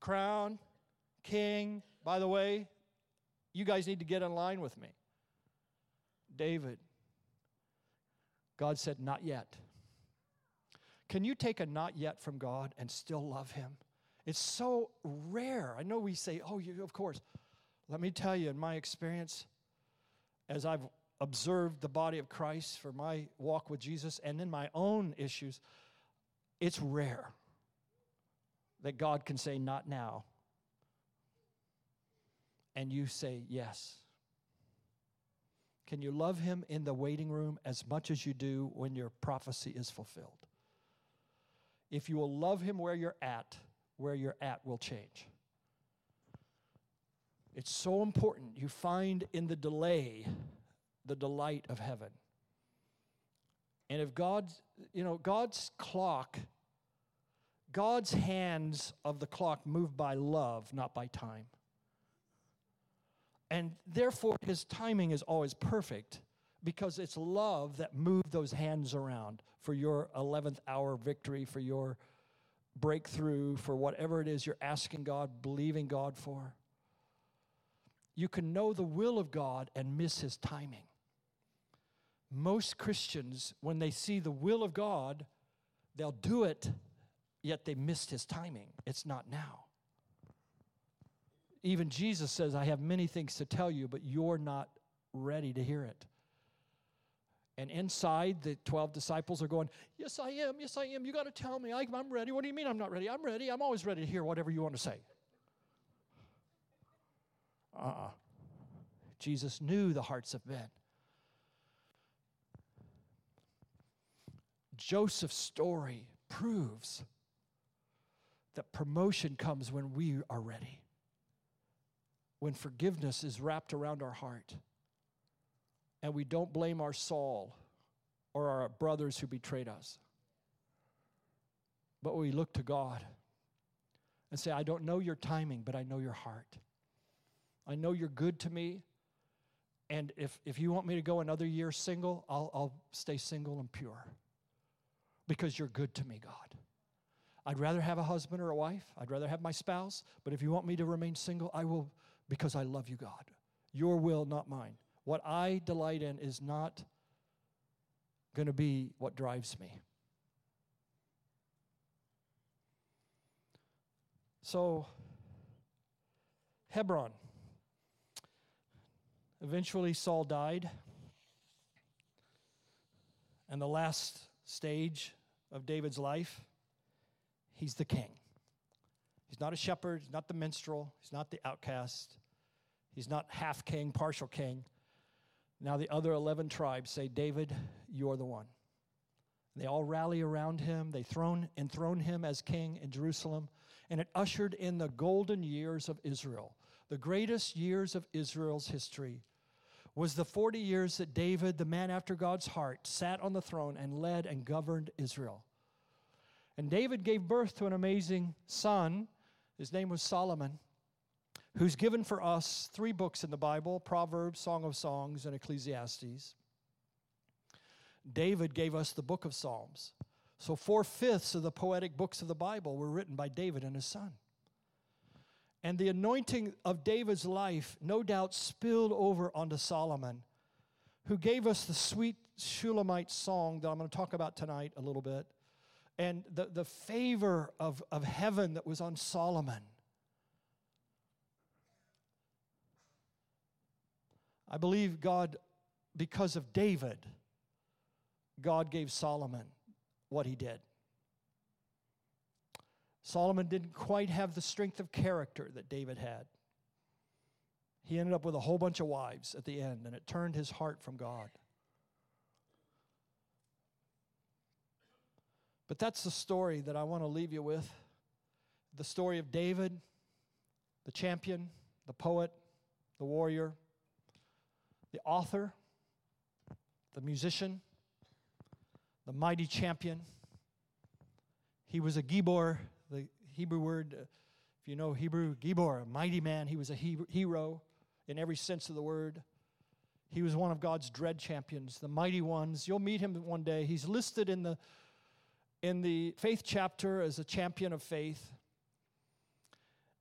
Crown, king, by the way, you guys need to get in line with me. David, God said, Not yet. Can you take a not yet from God and still love Him? It's so rare. I know we say, oh, you, of course. Let me tell you, in my experience, as I've observed the body of Christ for my walk with Jesus and in my own issues, it's rare that God can say, not now. And you say, yes. Can you love Him in the waiting room as much as you do when your prophecy is fulfilled? If you will love Him where you're at, where you're at will change. It's so important you find in the delay the delight of heaven. And if God's, you know, God's clock, God's hands of the clock move by love, not by time. And therefore, his timing is always perfect because it's love that moved those hands around for your 11th hour victory, for your breakthrough, for whatever it is you're asking God, believing God for. You can know the will of God and miss his timing. Most Christians, when they see the will of God, they'll do it, yet they missed his timing. It's not now. Even Jesus says, I have many things to tell you, but you're not ready to hear it. And inside, the 12 disciples are going, Yes, I am. Yes, I am. You got to tell me. I, am ready. What do you mean I'm not ready? I'm ready. I'm always ready to hear whatever you want to say. Uh uh-uh. uh Jesus knew the hearts of men. Joseph's story proves that promotion comes when we are ready, when forgiveness is wrapped around our heart and we don't blame our Saul or our brothers who betrayed us. But we look to God and say, I don't know your timing, but I know your heart. I know you're good to me. And if, if you want me to go another year single, I'll, I'll stay single and pure because you're good to me, God. I'd rather have a husband or a wife. I'd rather have my spouse. But if you want me to remain single, I will because I love you, God. Your will, not mine. What I delight in is not going to be what drives me. So, Hebron. Eventually, Saul died. And the last stage of David's life, he's the king. He's not a shepherd, he's not the minstrel, he's not the outcast, he's not half king, partial king. Now the other 11 tribes say, David, you're the one. They all rally around him. They throne, enthrone him as king in Jerusalem. And it ushered in the golden years of Israel. The greatest years of Israel's history was the 40 years that David, the man after God's heart, sat on the throne and led and governed Israel. And David gave birth to an amazing son. His name was Solomon who's given for us three books in the Bible Proverbs, Song of Songs, and Ecclesiastes. David gave us the book of Psalms. So, four fifths of the poetic books of the Bible were written by David and his son. And the anointing of David's life, no doubt, spilled over onto Solomon, who gave us the sweet Shulamite song that I'm going to talk about tonight a little bit, and the, the favor of, of heaven that was on Solomon. I believe God, because of David, God gave Solomon what he did. Solomon didn't quite have the strength of character that David had. He ended up with a whole bunch of wives at the end, and it turned his heart from God. But that's the story that I want to leave you with the story of David, the champion, the poet, the warrior, the author, the musician, the mighty champion. He was a Gibor, Hebrew word, uh, if you know Hebrew, Gibor, a mighty man. He was a he- hero in every sense of the word. He was one of God's dread champions, the mighty ones. You'll meet him one day. He's listed in the in the faith chapter as a champion of faith.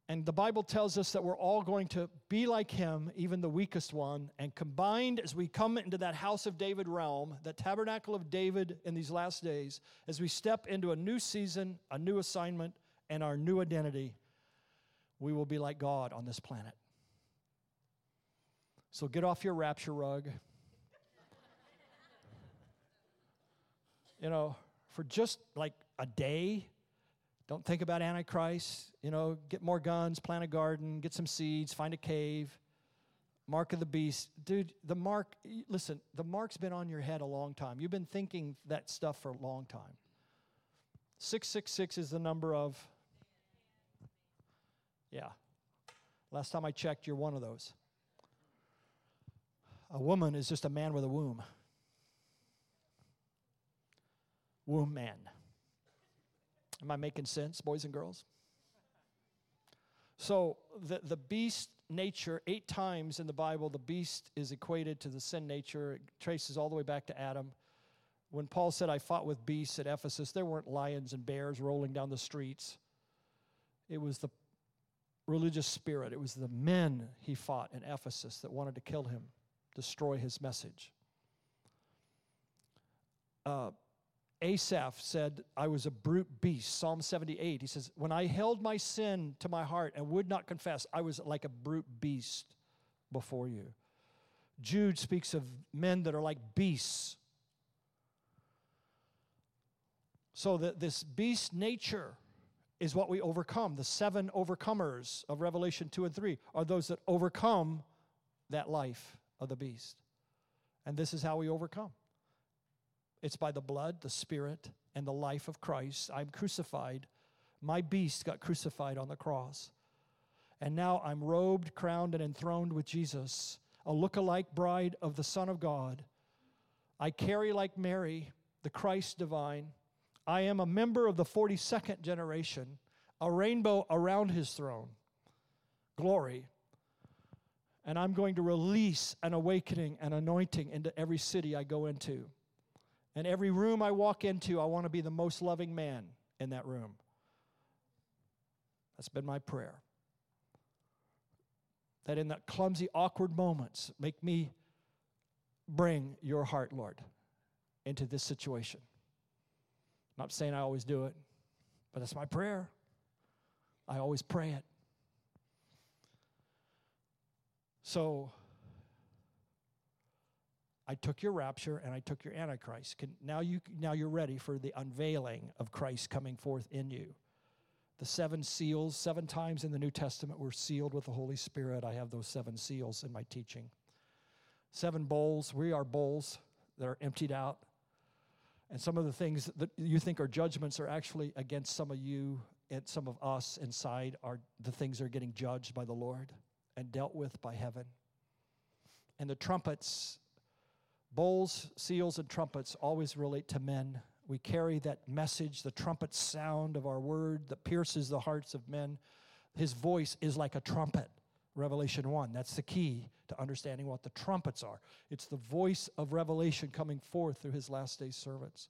And the Bible tells us that we're all going to be like him, even the weakest one. And combined, as we come into that house of David realm, that tabernacle of David in these last days, as we step into a new season, a new assignment, and our new identity, we will be like God on this planet. So get off your rapture rug. you know, for just like a day, don't think about Antichrist. You know, get more guns, plant a garden, get some seeds, find a cave. Mark of the beast. Dude, the mark, listen, the mark's been on your head a long time. You've been thinking that stuff for a long time. 666 is the number of, yeah. Last time I checked, you're one of those. A woman is just a man with a womb. Womb man. Am I making sense, boys and girls? So, the, the beast nature, eight times in the Bible, the beast is equated to the sin nature. It traces all the way back to Adam. When Paul said, I fought with beasts at Ephesus, there weren't lions and bears rolling down the streets. It was the religious spirit, it was the men he fought in Ephesus that wanted to kill him, destroy his message. Uh, Asaph said, I was a brute beast. Psalm 78, he says, When I held my sin to my heart and would not confess, I was like a brute beast before you. Jude speaks of men that are like beasts. So that this beast nature is what we overcome. The seven overcomers of Revelation 2 and 3 are those that overcome that life of the beast. And this is how we overcome. It's by the blood, the spirit, and the life of Christ. I'm crucified. My beast got crucified on the cross. And now I'm robed, crowned, and enthroned with Jesus, a look-alike bride of the Son of God. I carry like Mary, the Christ divine. I am a member of the 42nd generation, a rainbow around his throne. Glory. And I'm going to release an awakening and anointing into every city I go into. And every room I walk into, I want to be the most loving man in that room. That's been my prayer. That in that clumsy, awkward moments, make me bring your heart, Lord, into this situation. Not saying I always do it, but that's my prayer. I always pray it. So I took your rapture and I took your antichrist. Can, now you now you're ready for the unveiling of Christ coming forth in you. The seven seals, seven times in the New Testament, were sealed with the Holy Spirit. I have those seven seals in my teaching. Seven bowls. We are bowls that are emptied out. And some of the things that you think are judgments are actually against some of you and some of us inside are the things that are getting judged by the Lord and dealt with by heaven. And the trumpets Bowls, seals, and trumpets always relate to men. We carry that message, the trumpet sound of our word that pierces the hearts of men. His voice is like a trumpet. Revelation 1. That's the key to understanding what the trumpets are. It's the voice of revelation coming forth through his last day servants.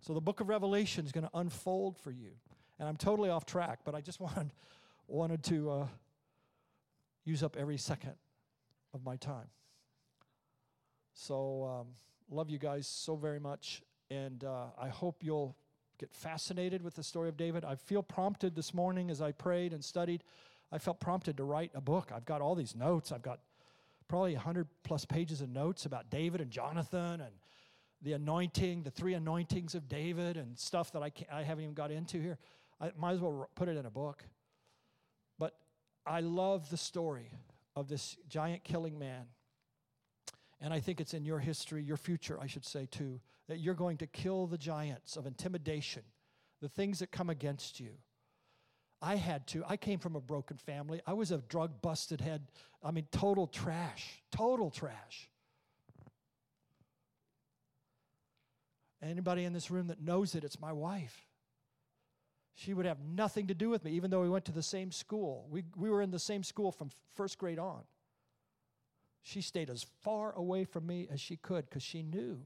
So the book of Revelation is going to unfold for you. And I'm totally off track, but I just [LAUGHS] wanted, wanted to uh, use up every second of my time. So, um, love you guys so very much. And uh, I hope you'll get fascinated with the story of David. I feel prompted this morning as I prayed and studied. I felt prompted to write a book. I've got all these notes. I've got probably 100 plus pages of notes about David and Jonathan and the anointing, the three anointings of David, and stuff that I, I haven't even got into here. I might as well put it in a book. But I love the story of this giant killing man and I think it's in your history, your future, I should say, too, that you're going to kill the giants of intimidation, the things that come against you. I had to. I came from a broken family. I was a drug busted head. I mean, total trash, total trash. Anybody in this room that knows it, it's my wife. She would have nothing to do with me, even though we went to the same school. We, we were in the same school from first grade on. She stayed as far away from me as she could because she knew.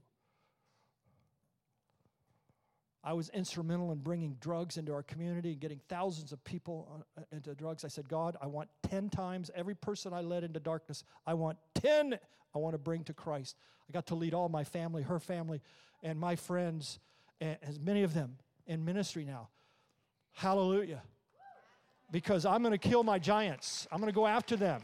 I was instrumental in bringing drugs into our community and getting thousands of people uh, into drugs. I said, God, I want 10 times every person I led into darkness. I want 10 I want to bring to Christ. I got to lead all my family, her family, and my friends, and as many of them in ministry now. Hallelujah. Because I'm going to kill my giants, I'm going to go after them.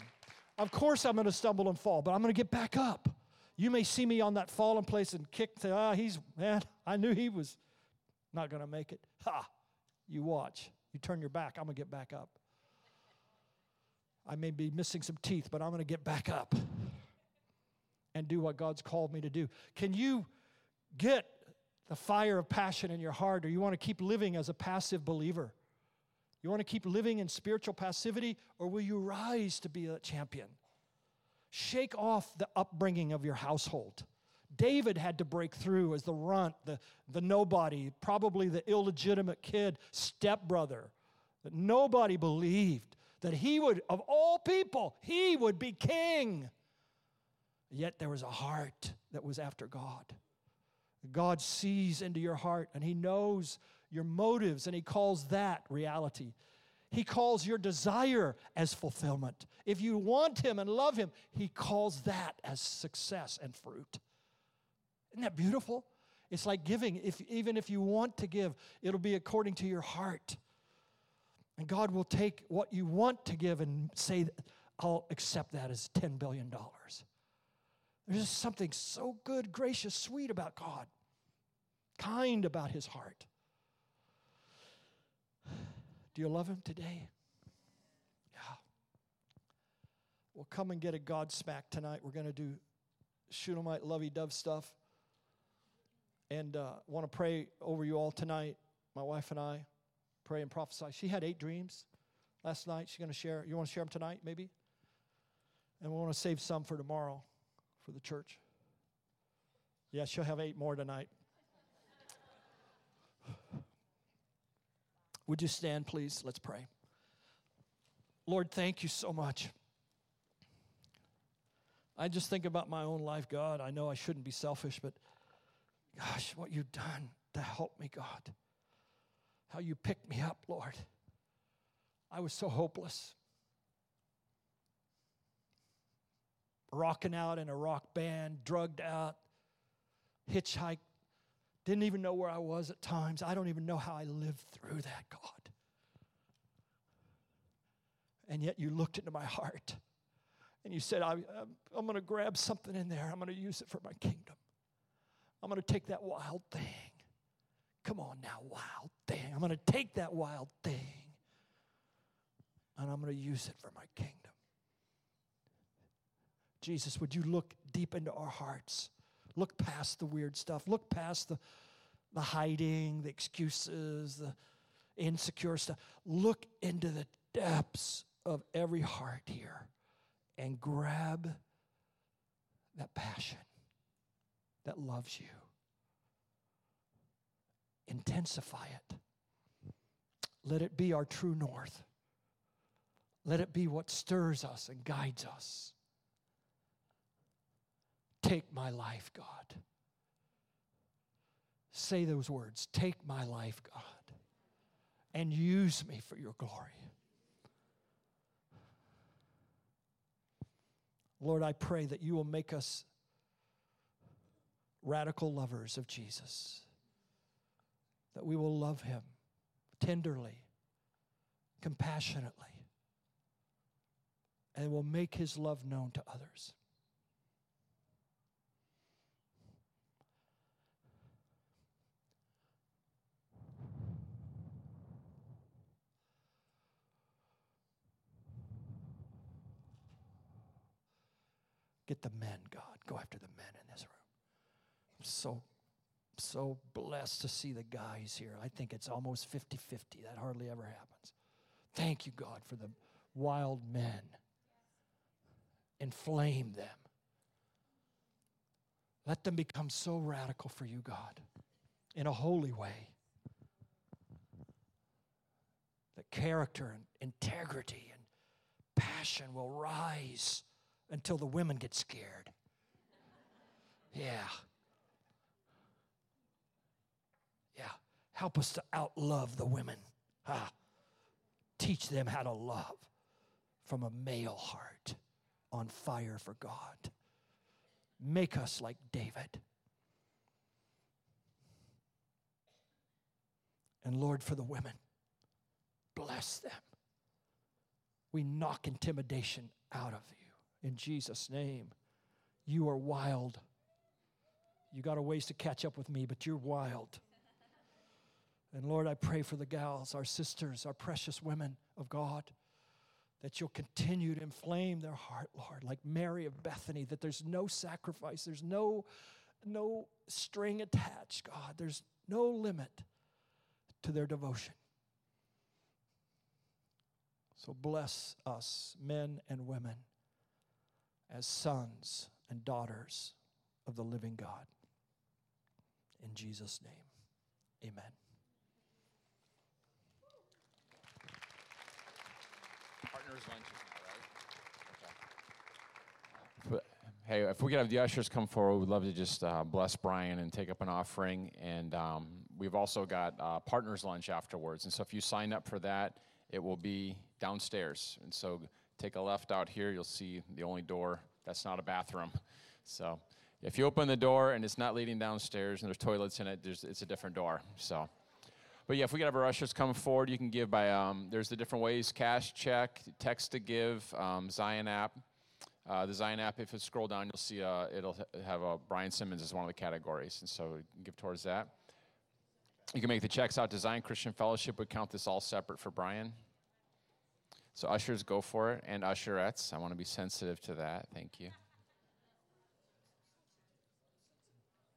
Of course, I'm going to stumble and fall, but I'm going to get back up. You may see me on that fallen place and kick, say, ah, he's, man, I knew he was not going to make it. Ha! You watch. You turn your back, I'm going to get back up. I may be missing some teeth, but I'm going to get back up and do what God's called me to do. Can you get the fire of passion in your heart, or you want to keep living as a passive believer? You want to keep living in spiritual passivity, or will you rise to be a champion? Shake off the upbringing of your household. David had to break through as the runt, the, the nobody, probably the illegitimate kid, stepbrother, that nobody believed that he would, of all people, he would be king. Yet there was a heart that was after God. God sees into your heart and he knows your motives and he calls that reality. He calls your desire as fulfillment. If you want him and love him, he calls that as success and fruit. Isn't that beautiful? It's like giving. If, even if you want to give, it'll be according to your heart. And God will take what you want to give and say, I'll accept that as $10 billion. There's just something so good, gracious, sweet about God, kind about his heart. Do you love him today? Yeah. We'll come and get a God smack tonight. We're going to do Shunammite lovey dove stuff and uh, want to pray over you all tonight. My wife and I pray and prophesy. She had eight dreams last night. She's going to share. You want to share them tonight, maybe? And we want to save some for tomorrow for the church. Yeah, she'll have eight more tonight. [SIGHS] Would you stand, please? Let's pray. Lord, thank you so much. I just think about my own life, God. I know I shouldn't be selfish, but Gosh, what you've done to help me, God. How you picked me up, Lord. I was so hopeless. Rocking out in a rock band, drugged out, hitchhiked, didn't even know where I was at times. I don't even know how I lived through that, God. And yet you looked into my heart and you said, I, am going to grab something in there, I'm going to use it for my kingdom. I'm going to take that wild thing. Come on now, wild thing. I'm going to take that wild thing and I'm going to use it for my kingdom. Jesus, would you look deep into our hearts? Look past the weird stuff. Look past the, the hiding, the excuses, the insecure stuff. Look into the depths of every heart here and grab that passion that loves you. Intensify it. Let it be our true north. Let it be what stirs us and guides us. Take my life, God. Say those words Take my life, God, and use me for your glory. Lord, I pray that you will make us radical lovers of Jesus. That we will love him tenderly, compassionately, and will make his love known to others. Get the men, God. Go after the men so so blessed to see the guys here. I think it's almost 50 50. That hardly ever happens. Thank you, God, for the wild men. Inflame them. Let them become so radical for you, God, in a holy way. That character and integrity and passion will rise until the women get scared. Yeah. Help us to outlove the women. Ah, teach them how to love from a male heart on fire for God. Make us like David. And Lord, for the women, bless them. We knock intimidation out of you in Jesus' name. You are wild. You got a ways to catch up with me, but you're wild. And Lord, I pray for the gals, our sisters, our precious women of God, that you'll continue to inflame their heart, Lord, like Mary of Bethany, that there's no sacrifice, there's no, no string attached, God. There's no limit to their devotion. So bless us, men and women, as sons and daughters of the living God. In Jesus' name, amen. Partners now, right? Okay. Hey, if we could have the ushers come forward, we'd love to just uh, bless Brian and take up an offering. And um, we've also got uh, partners lunch afterwards. And so if you sign up for that, it will be downstairs. And so take a left out here, you'll see the only door that's not a bathroom. So if you open the door and it's not leading downstairs and there's toilets in it, there's, it's a different door. So. But yeah, if we could have our ushers come forward, you can give by, um, there's the different ways, cash, check, text to give, um, Zion app. Uh, the Zion app, if you scroll down, you'll see uh, it'll have uh, Brian Simmons as one of the categories, and so you can give towards that. You can make the checks out Zion Christian Fellowship. We count this all separate for Brian. So ushers, go for it, and usherettes. I want to be sensitive to that. Thank you.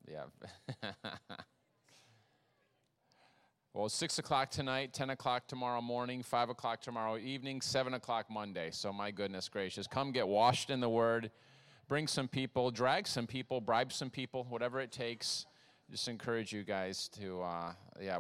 Yeah. [LAUGHS] well, 6 o'clock tonight, 10 o'clock tomorrow morning, 5 o'clock tomorrow evening, 7 o'clock Monday. So, my goodness gracious, come get washed in the Word, bring some people, drag some people, bribe some people, whatever it takes. Just encourage you guys to, uh, yeah,